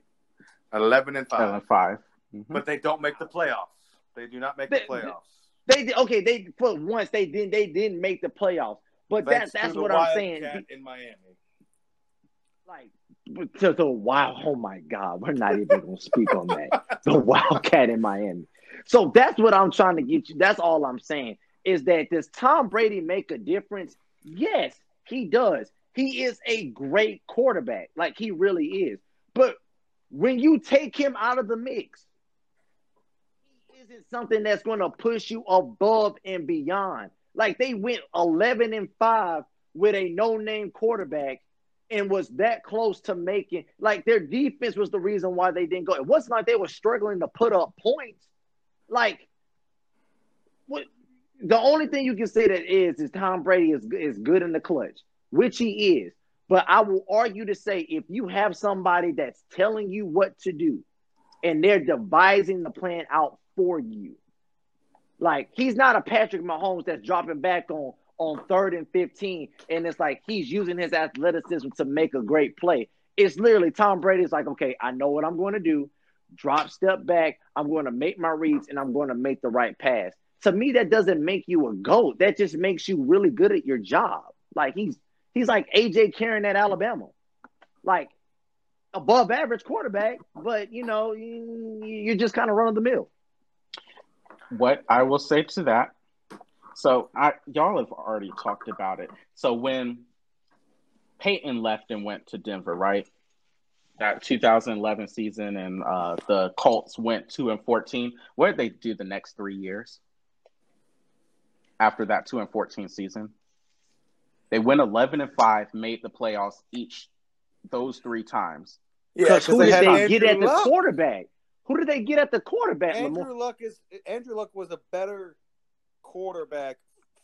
Eleven and five. seven five. Mhm. But they don't make the playoffs. They do not make the playoffs. They did okay. They for once they didn't they didn't make the playoffs, but Thanks that, that's what I'm saying. In Miami. Like to the wow, oh my God, we're not even gonna speak on that. The Wildcat in Miami. So that's what I'm trying to get you. That's all I'm saying is that does Tom Brady make a difference? Yes, he does. He is a great quarterback, like he really is. But when you take him out of the mix, he isn't something that's going to push you above and beyond. Like they went 11 and 5 with a no-name quarterback and was that close to making like their defense was the reason why they didn't go. It wasn't like they were struggling to put up points. Like what the only thing you can say that is is Tom Brady is is good in the clutch, which he is. But I will argue to say if you have somebody that's telling you what to do and they're devising the plan out for you, like he's not a Patrick Mahomes that's dropping back on on third and 15, and it's like he's using his athleticism to make a great play. It's literally Tom Brady's like, okay, I know what I'm going to do. Drop step back. I'm going to make my reads and I'm going to make the right pass. To me, that doesn't make you a GOAT. That just makes you really good at your job. Like he's he's like AJ McCarron at Alabama. Like above average quarterback, but you know, you- you're just kind of run of the mill. What I will say to that, so I y'all have already talked about it. So when Peyton left and went to Denver, right? That 2011 season, and uh, the Colts went two and 14. What did they do the next three years after that two and 14 season? They went 11 and five, made the playoffs each those three times. Yeah, because who they did had they get at the quarterback? Who did they get at the quarterback? Lamar? Andrew Luck is Andrew Luck was a better quarterback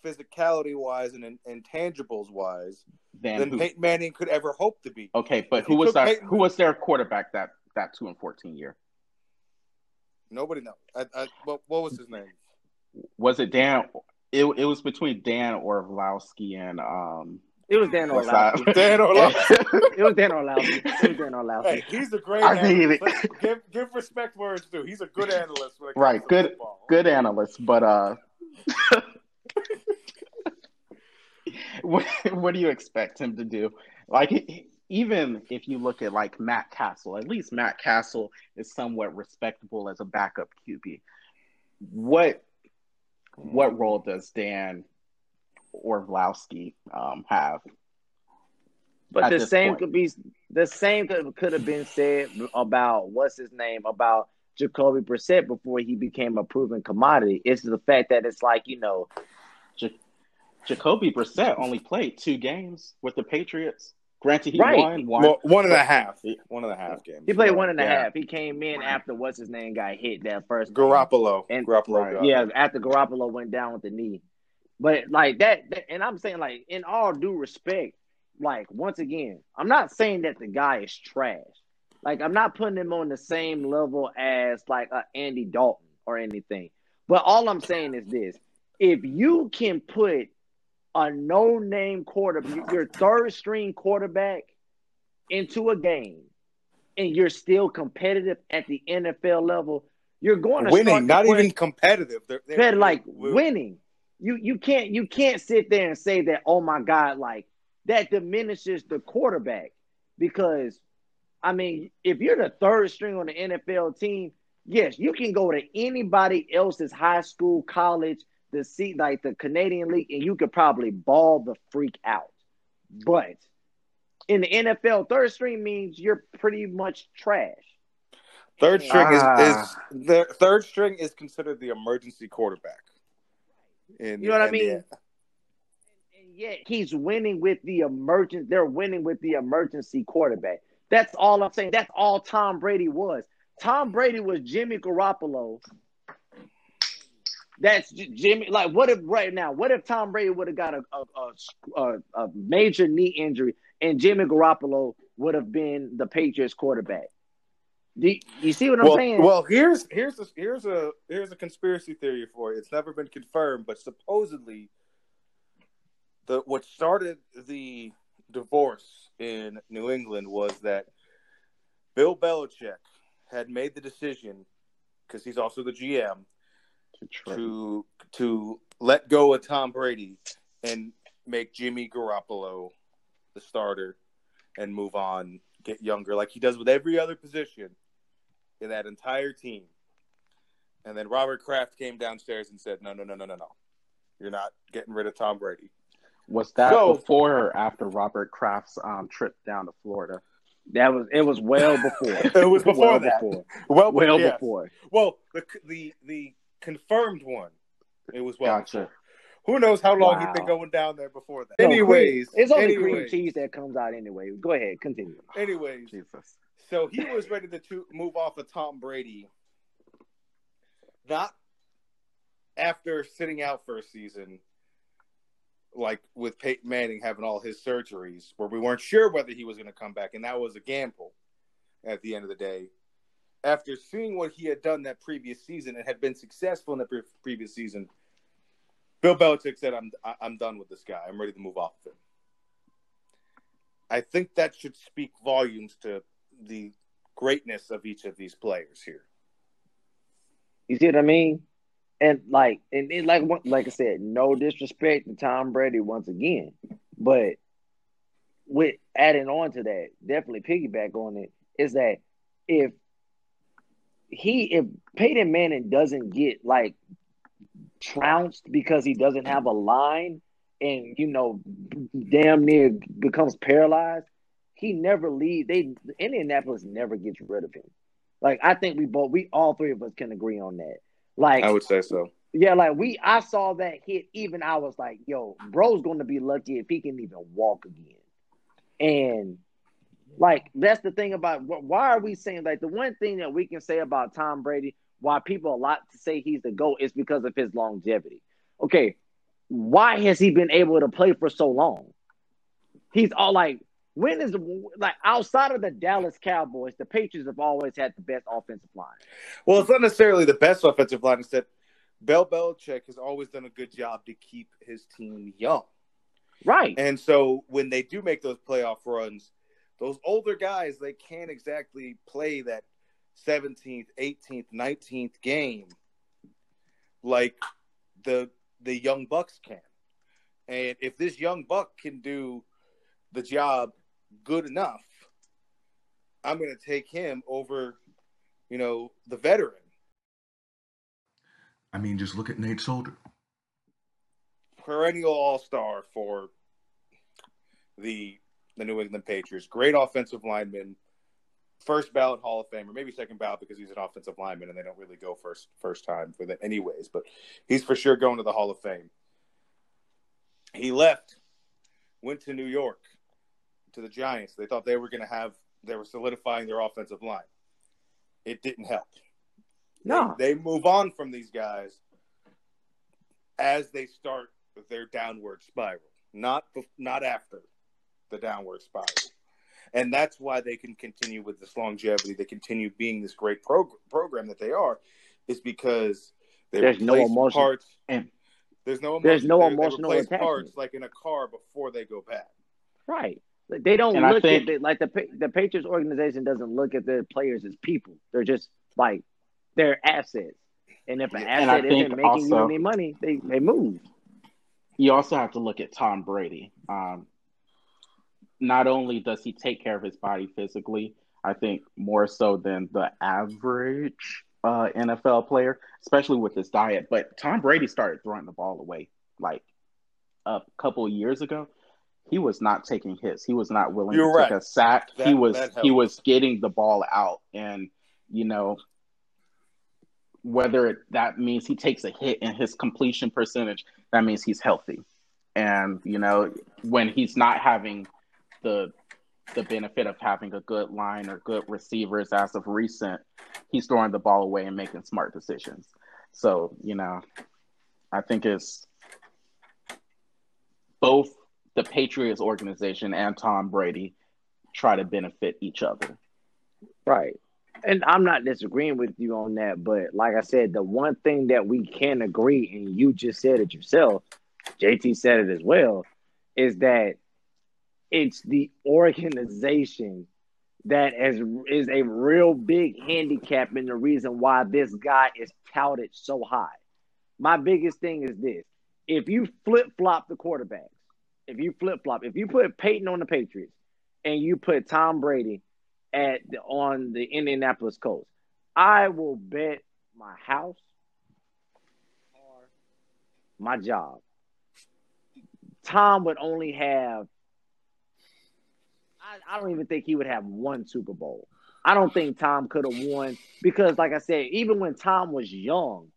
physicality wise and in, intangibles wise Then than who? Peyton Manning could ever hope to be. Okay, but who was took that? Peyton- Who was their quarterback that that two and 14 year? Nobody knows. I, I, what, what was his name? Was it Dan? It it was between Dan Orlovsky and um. It was Dan what's Orlovsky. Dan Orlovsky. It was Dan Orlovsky. It was Dan Orlovsky. Hey, he's a great I analyst. it- Let's give give respect where it's due. He's a good analyst. When it comes Right, to good- football. good analyst, but uh, what what do you expect him to do? Like even if you look at like Matt Cassel, at least Matt Cassel is somewhat respectable as a backup QB. What what role does Dan Orlovsky um, have? But the same point. could be the same could, could have been said about what's his name about Jacoby Brissett before he became a proven commodity. It's the fact that it's like you know Jacoby Brissett only played two games with the Patriots. Granted, he Right. won one. Well, one and a half. One and a half games. he played one and a half. Yeah. He came in after what's his name got hit that first. Garoppolo. And- Garoppolo. Right. Yeah, after Garoppolo went down with the knee. But like that, that- and I'm saying like in all due respect, like once again, I'm not saying that the guy is trash. Like I'm not putting him on the same level as like a Andy Dalton or anything. But all I'm saying is this: if you can put a no-name quarterback, your third string quarterback, into a game, and you're still competitive at the NFL level, you're going to winning, not even competitive. They're, they're Fed like winning. You you can't you can't sit there and say that oh my god like that diminishes the quarterback because I mean if you're the third string on the NFL team, yes, you can go to anybody else's high school, college, the seat like the Canadian league, and you could probably ball the freak out. But in the NFL, third string means you're pretty much trash. Third string Ah. is, is the third string is considered the emergency quarterback. In, You know what I mean? the- And yet he's winning with the emergent. They're winning with the emergency quarterback. That's all I'm saying. That's all Tom Brady was. Tom Brady was Jimmy Garoppolo. That's Jimmy. Like, what if right now? What if Tom Brady would have got a, a a a major knee injury and Jimmy Garoppolo would have been the Patriots quarterback? Do you, you see what I'm well, saying? well, here's here's a, here's a here's a conspiracy theory for you. It's never been confirmed, but supposedly, the what started the divorce in New England was that Bill Belichick had made the decision because he's also the GM To to to let go of Tom Brady and make Jimmy Garoppolo the starter and move on, get younger, like he does with every other position in that entire team. And then Robert Kraft came downstairs and said, "No, no, no, no, no, no, you're not getting rid of Tom Brady." Was that So- before or after Robert Kraft's um, trip down to Florida? that was it was well before. It was before well that. Before. Well, Well yes. before. Well, the the the confirmed one, it was well. Gotcha. before. Who knows how long he'd been going down there before that? No, anyways, cream- it's only cream cheese that comes out anyway. Go ahead, continue. Anyways, Jesus. So he was ready to, move off of Tom Brady, not after sitting out for a season, like with Peyton Manning having all his surgeries, where we weren't sure whether he was going to come back, and that was a gamble at the end of the day. After seeing what he had done that previous season and had been successful in the pre- previous season, Bill Belichick said, "I'm I- I'm done with this guy. I'm ready to move off of him." I think that should speak volumes to the greatness of each of these players here. You see what I mean? And like, and it, like, like I said, no disrespect to Tom Brady once again, but with adding on to that, definitely piggyback on it is that if he, if Peyton Manning doesn't get like trounced because he doesn't have a line and you know damn near becomes paralyzed, he never leave. They Indianapolis never gets rid of him. Like I think we both, we all three of us can agree on that. Like I would say so. yeah, like we, I saw that hit. Even I was like, "Yo, bro's going to be lucky if he can even walk again." And like that's the thing about why are we saying like the one thing that we can say about Tom Brady, why people a lot to say he's the goat, is because of his longevity. Okay, why has he been able to play for so long? He's all like, when is the like outside of the Dallas Cowboys, the Patriots have always had the best offensive line. Well, it's not necessarily the best offensive line. It's that Bill Belichick has always done a good job to keep his team young. Right. And so when they do make those playoff runs, those older guys they can't exactly play that 17th, 18th, 19th game like the the young bucks can. And if this young buck can do the job good enough, I'm going to take him over, you know, the veteran. I mean, just look at Nate Solder. Perennial all-star for the the New England Patriots. Great offensive lineman, first ballot Hall of Famer, maybe second ballot because he's an offensive lineman and they don't really go first first time for that anyways. But he's for sure going to the Hall of Fame. He left, went to New York, to the Giants. They thought they were going to have they were solidifying their offensive line. It didn't help. No. They, they move on from these guys as they start their downward spiral, not not after the downward spiral. And that's why they can continue with this longevity. They continue being this great prog- program that they are, is because they There's no replace emotion. parts. And- there's no emotion. There's no They- they emotional replace attachment. parts like in a car before they go bad. Right. They don't And look think- at it like the the Patriots organization doesn't look at their players as people. They're just like they're assets. And if an asset isn't making you any money, they, they move. you also have to look at Tom Brady. Um, not only does he take care of his body physically, I think more so than the average uh, NFL player, especially with his diet. But Tom Brady started throwing the ball away like a couple of years ago. He was not taking hits. He was not willing You're to right. take a sack. he was he was getting the ball out, and you know whether it, that means he takes a hit in his completion percentage, that means he's healthy. And you know, when he's not having the the benefit of having a good line or good receivers as of recent, he's throwing the ball away and making smart decisions. So, you know, I think it's both the Patriots organization and Tom Brady try to benefit each other. Right. And I'm not disagreeing with you on that, but like I said, the one thing that we can agree, and you just said it yourself, JT said it as well, is that it's the organization that is, is a real big handicap and the reason why this guy is touted so high. My biggest thing is this if you flip flop the quarterbacks, if you flip flop, if you put Peyton on the Patriots and you put Tom Brady at the, on the Indianapolis Colts, I will bet my house, car, my job. Tom would only have. I, I don't even think he would have one Super Bowl. I don't think Tom could have won because, like I said, even when Tom was young,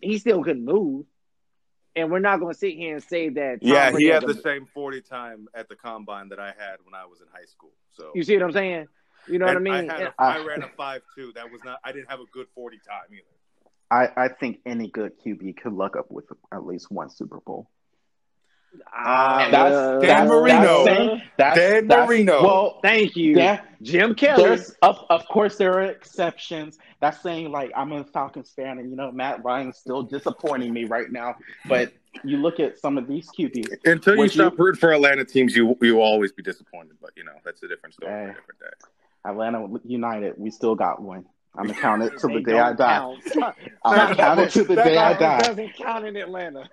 he still couldn't move. And we're not going to sit here and say that. Tom Yeah, Brady he has had a- the same 40 time at the combine that I had when I was in high school. So You see what I'm saying? You know what I mean? I, had a, I ran a five two. That was not. I didn't have a good 40 time either. I, I think any good QB could luck up with at least one Super Bowl. Ah, That's- well, Dan Marino. saying- that's- Dan that's- Marino. Well, Thank you, there, Jim Kelly. of, of course there are exceptions. That's saying like I'm a Falcons fan, and you know Matt Ryan's still disappointing me right now. But you look at some of these QBs. Until you Would you- stop rooting for Atlanta teams, you you will always be disappointed. But you know that's a different story for Hey. a different day. Atlanta United, we still got one. I'm gonna count it till the day I die. count. I'm gonna count it till the That day I It die. doesn't count in Atlanta.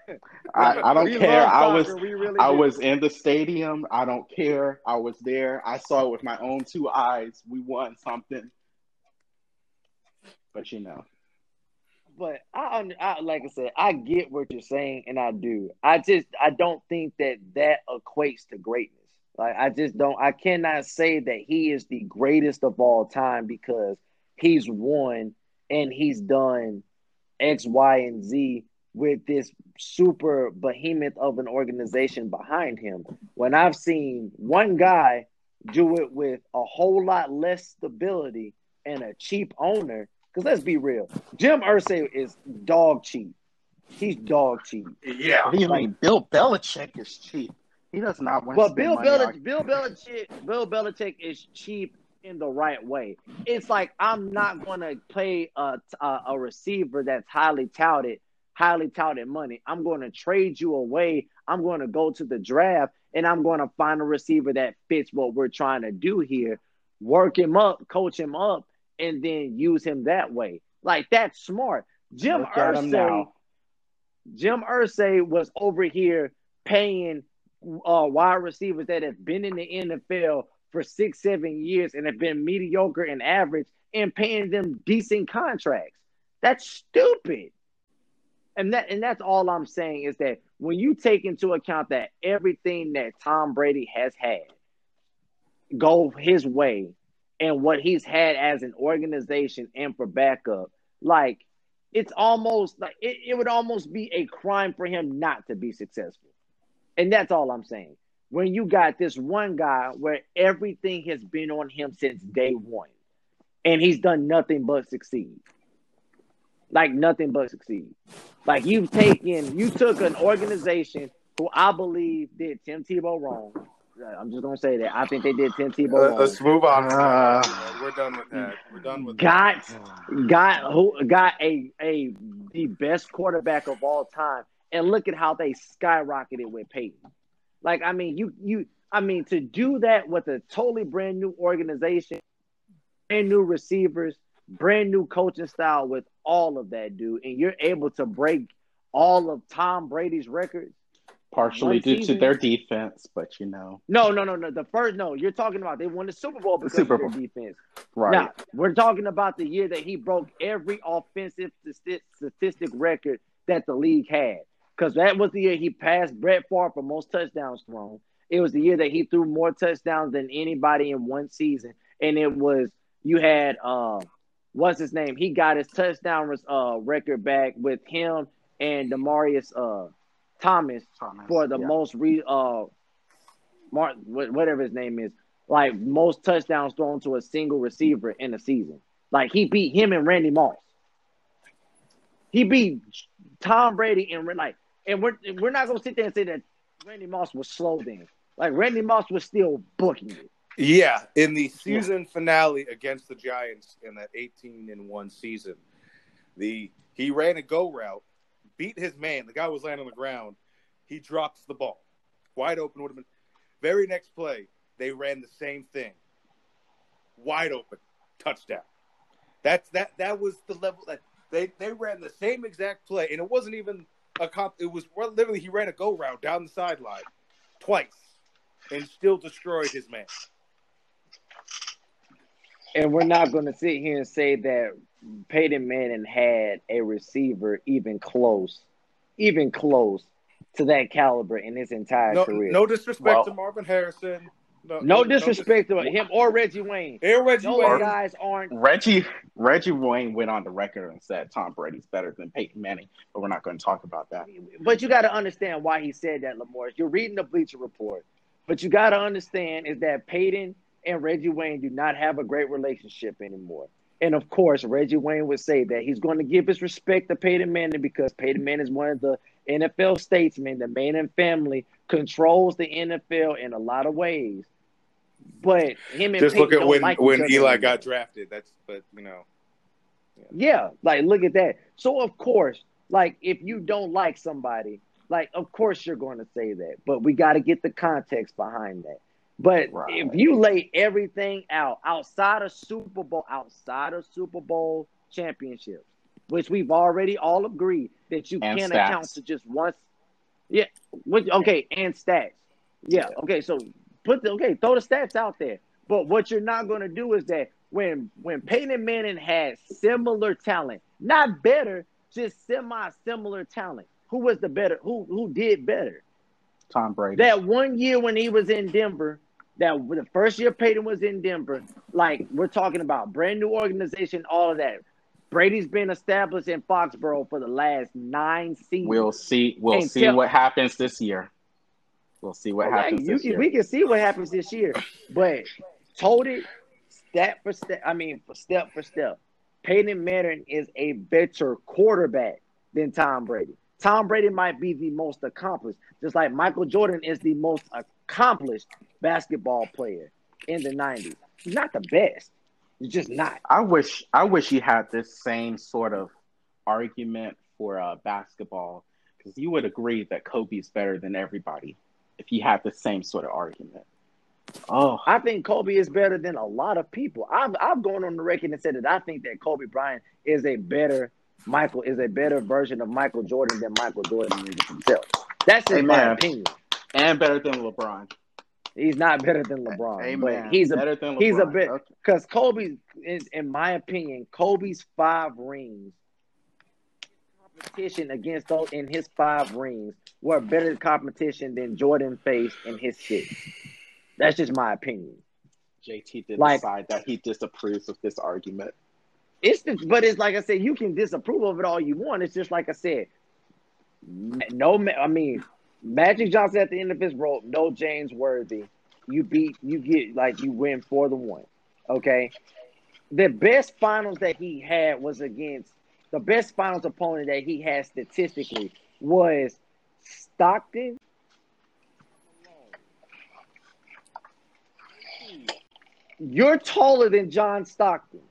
I, I don't We care. I was really I do. was in the stadium. I don't care. I was there. I saw it with my own two eyes. We won something. But you know, But I, I, like I said, I get what you're saying, and I do. I just, I don't think that that equates to greatness. Like, I just don't. I cannot say that he is the greatest of all time because he's won and he's done X, Y, and Z with this super behemoth of an organization behind him. When I've seen one guy do it with a whole lot less stability and a cheap owner, because let's be real, Jim Irsay is dog cheap. He's dog cheap. Yeah, what do you Like- mean? Bill Belichick is cheap. He does not want. But Bill Belichick, Bill Belichick, Bill Belichick is cheap in the right way. It's like I'm not going to play a, a, a receiver that's highly touted, highly touted money. I'm going to trade you away. I'm going to go to the draft and I'm going to find a receiver that fits what we're trying to do here. Work him up, coach him up, and then use him that way. Like that's smart. Jim Look Irsay. Jim Irsay was over here paying uh, wide receivers that have been in the NFL for six, seven years and have been mediocre and average and paying them decent contracts. That's stupid. And that and that's all I'm saying is that when you take into account that everything that Tom Brady has had go his way and what he's had as an organization and for backup, like it's almost like it, it would almost be a crime for him not to be successful. And that's all I'm saying. When you got this one guy where everything has been on him since day one, and he's done nothing but succeed. Like nothing but succeed. Like you've taken, you took an organization who I believe did Tim Tebow wrong. Uh, I'm just gonna say that I think they did Tim Tebow Uh, wrong. let's move on. Uh, We're done with that. We're done with got got who got a a the best quarterback of all time, and look at how they skyrocketed with Peyton. Like I mean, you you I mean to do that with a totally brand new organization, brand new receivers, brand new coaching style with all of that, dude, and you're able to break all of Tom Brady's records. partially due season. to their defense, but you know, No, no, no, no. The first, no, you're talking about they won the Super Bowl because Super Bowl. defense. right? Now, we're talking about the year that he broke every offensive statistic record that the league had. Because that was the year he passed Brett Favre for most touchdowns thrown. It was the year that he threw more touchdowns than anybody in one season. And it was, you had, uh, what's his name? He got his touchdown uh, record back with him and Demaryius uh, Thomas Thomas, for the yeah. most re uh Mark wh- whatever his name is, like most touchdowns thrown to a single receiver in a season. Like he beat him and Randy Moss. He beat Tom Brady and like, and we're we're not gonna sit there and say that Randy Moss was slow then. Like Randy Moss was still booking it. Yeah, in the season finale against the Giants in that 18 and 1 season, the he ran a go route, beat his man. The guy was laying on the ground. He drops the ball. Wide open would have been. Very next play, they ran the same thing. Wide open, touchdown. That's that that was the level that they they ran the same exact play and it wasn't even a comp it was well, literally he ran a go route down the sideline twice and still destroyed his man. And we're not gonna sit here and say that Peyton Manning had a receiver even close, even close to that caliber in his entire No, career. no disrespect Well- to Marvin Harrison. No dis- disrespect to him or Reggie Wayne. Hey, Reggie Those Wayne. guys aren't. Reggie Reggie Wayne went on the record and said Tom Brady's better than Peyton Manning, but we're not going to talk about that. But you got to understand why he said that, Lamar. You're reading the Bleacher Report, but you got to understand is that Peyton and Reggie Wayne do not have a great relationship anymore. And of course, Reggie Wayne would say that he's going to give his respect to Peyton Manning because Peyton Manning is one of the NFL statesmen. The Manning family controls the NFL in a lot of ways. But him and Just Peyton look at when like when Eli anymore. got drafted. That's but you know. Yeah, like look at that. So of course, like if you don't like somebody, like of course you're going to say that, but we got to get the context behind that. But Right. if you lay everything out outside of Super Bowl, outside of Super Bowl championships, which we've already all agreed that you And can't stats. account to just once. Yeah. Which, okay, and stats. Yeah. Okay. So put the okay, throw the stats out there. But what you're not going to do is that when when Peyton Manning had similar talent, not better, just semi similar talent. Who was the better? Who who did better? Tom Brady. That one year when he was in Denver, that the first year Peyton was in Denver, like we're talking about brand new organization, all of that. Brady's been established in Foxborough for the last nine seasons. we'll see. We'll see what happens this year. We'll see what happens you this can- year. We can see what happens this year, but told it step for step. I mean, for step for step. Peyton Manning is a better quarterback than Tom Brady. Tom Brady might be the most accomplished, just like Michael Jordan is the most accomplished basketball player in the '90s. He's not the best. He's just not. I wish I wish he had this same sort of argument for uh, basketball because you would agree that Kobe's better than everybody if you have the same sort of argument. Oh, I think Kobe is better than a lot of people. I've I've gone on the record and said that I think that Kobe Bryant is a better Michael is a better version of Michael Jordan than Michael Jordan is himself. That's just my opinion. and better than LeBron. He's not better than LeBron, Amen. but he's a better than LeBron. he's a bit- because Kobe, in, in my opinion, Kobe's five rings competition against those in his five rings were better competition than Jordan faced in his six. That's just my opinion. JT did Like- decide that he disapproves of this argument. It's the, but it's like I said, you can disapprove of it all you want. It's just like I said, no, I mean, Magic Johnson at the end of his rope, no James Worthy. You beat, you get like you win four to one. Okay, the best finals that he had was against the best finals opponent that he had statistically was Stockton. You're taller than John Stockton.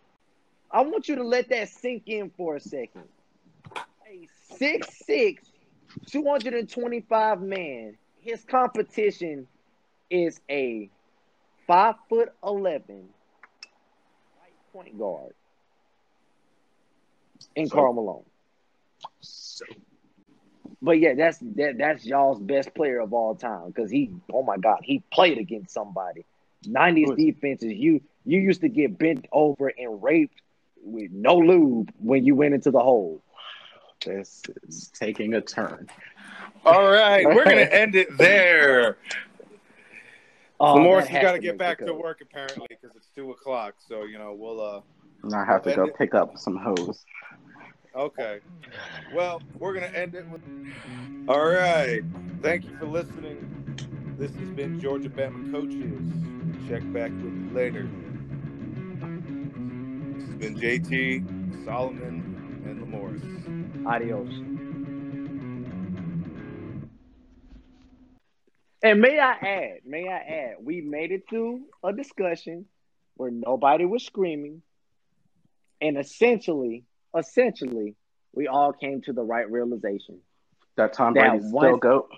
I want you to let that sink in for a second. A 6'6, 225 man, his competition is a 5 foot 11 right point guard in So- Karl Malone. So, But yeah, that's that, that's y'all's best player of all time because he, oh my God, he played against somebody. '90s defenses, you you used to get bent over and raped with no lube when you went into the hole. this is taking a turn. All right, we're gonna end it there. Oh, Morris that has has got to to get back to cut. work apparently because it's two o'clock. So you know we'll. uh And I have to go pick up some hose. Okay. Well, we're gonna end it with. All right. Thank you for listening. This has been Georgia Bama coaches. Check back with you later. This has been JT, Solomon, and Lamorris. Adios. And may I add, may I add, we made it through a discussion where nobody was screaming. And essentially, essentially, we all came to the right realization. That Tom That Brady's still goat.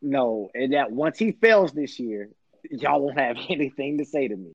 No, and that once he fails this year, y'all won't have anything to say to me.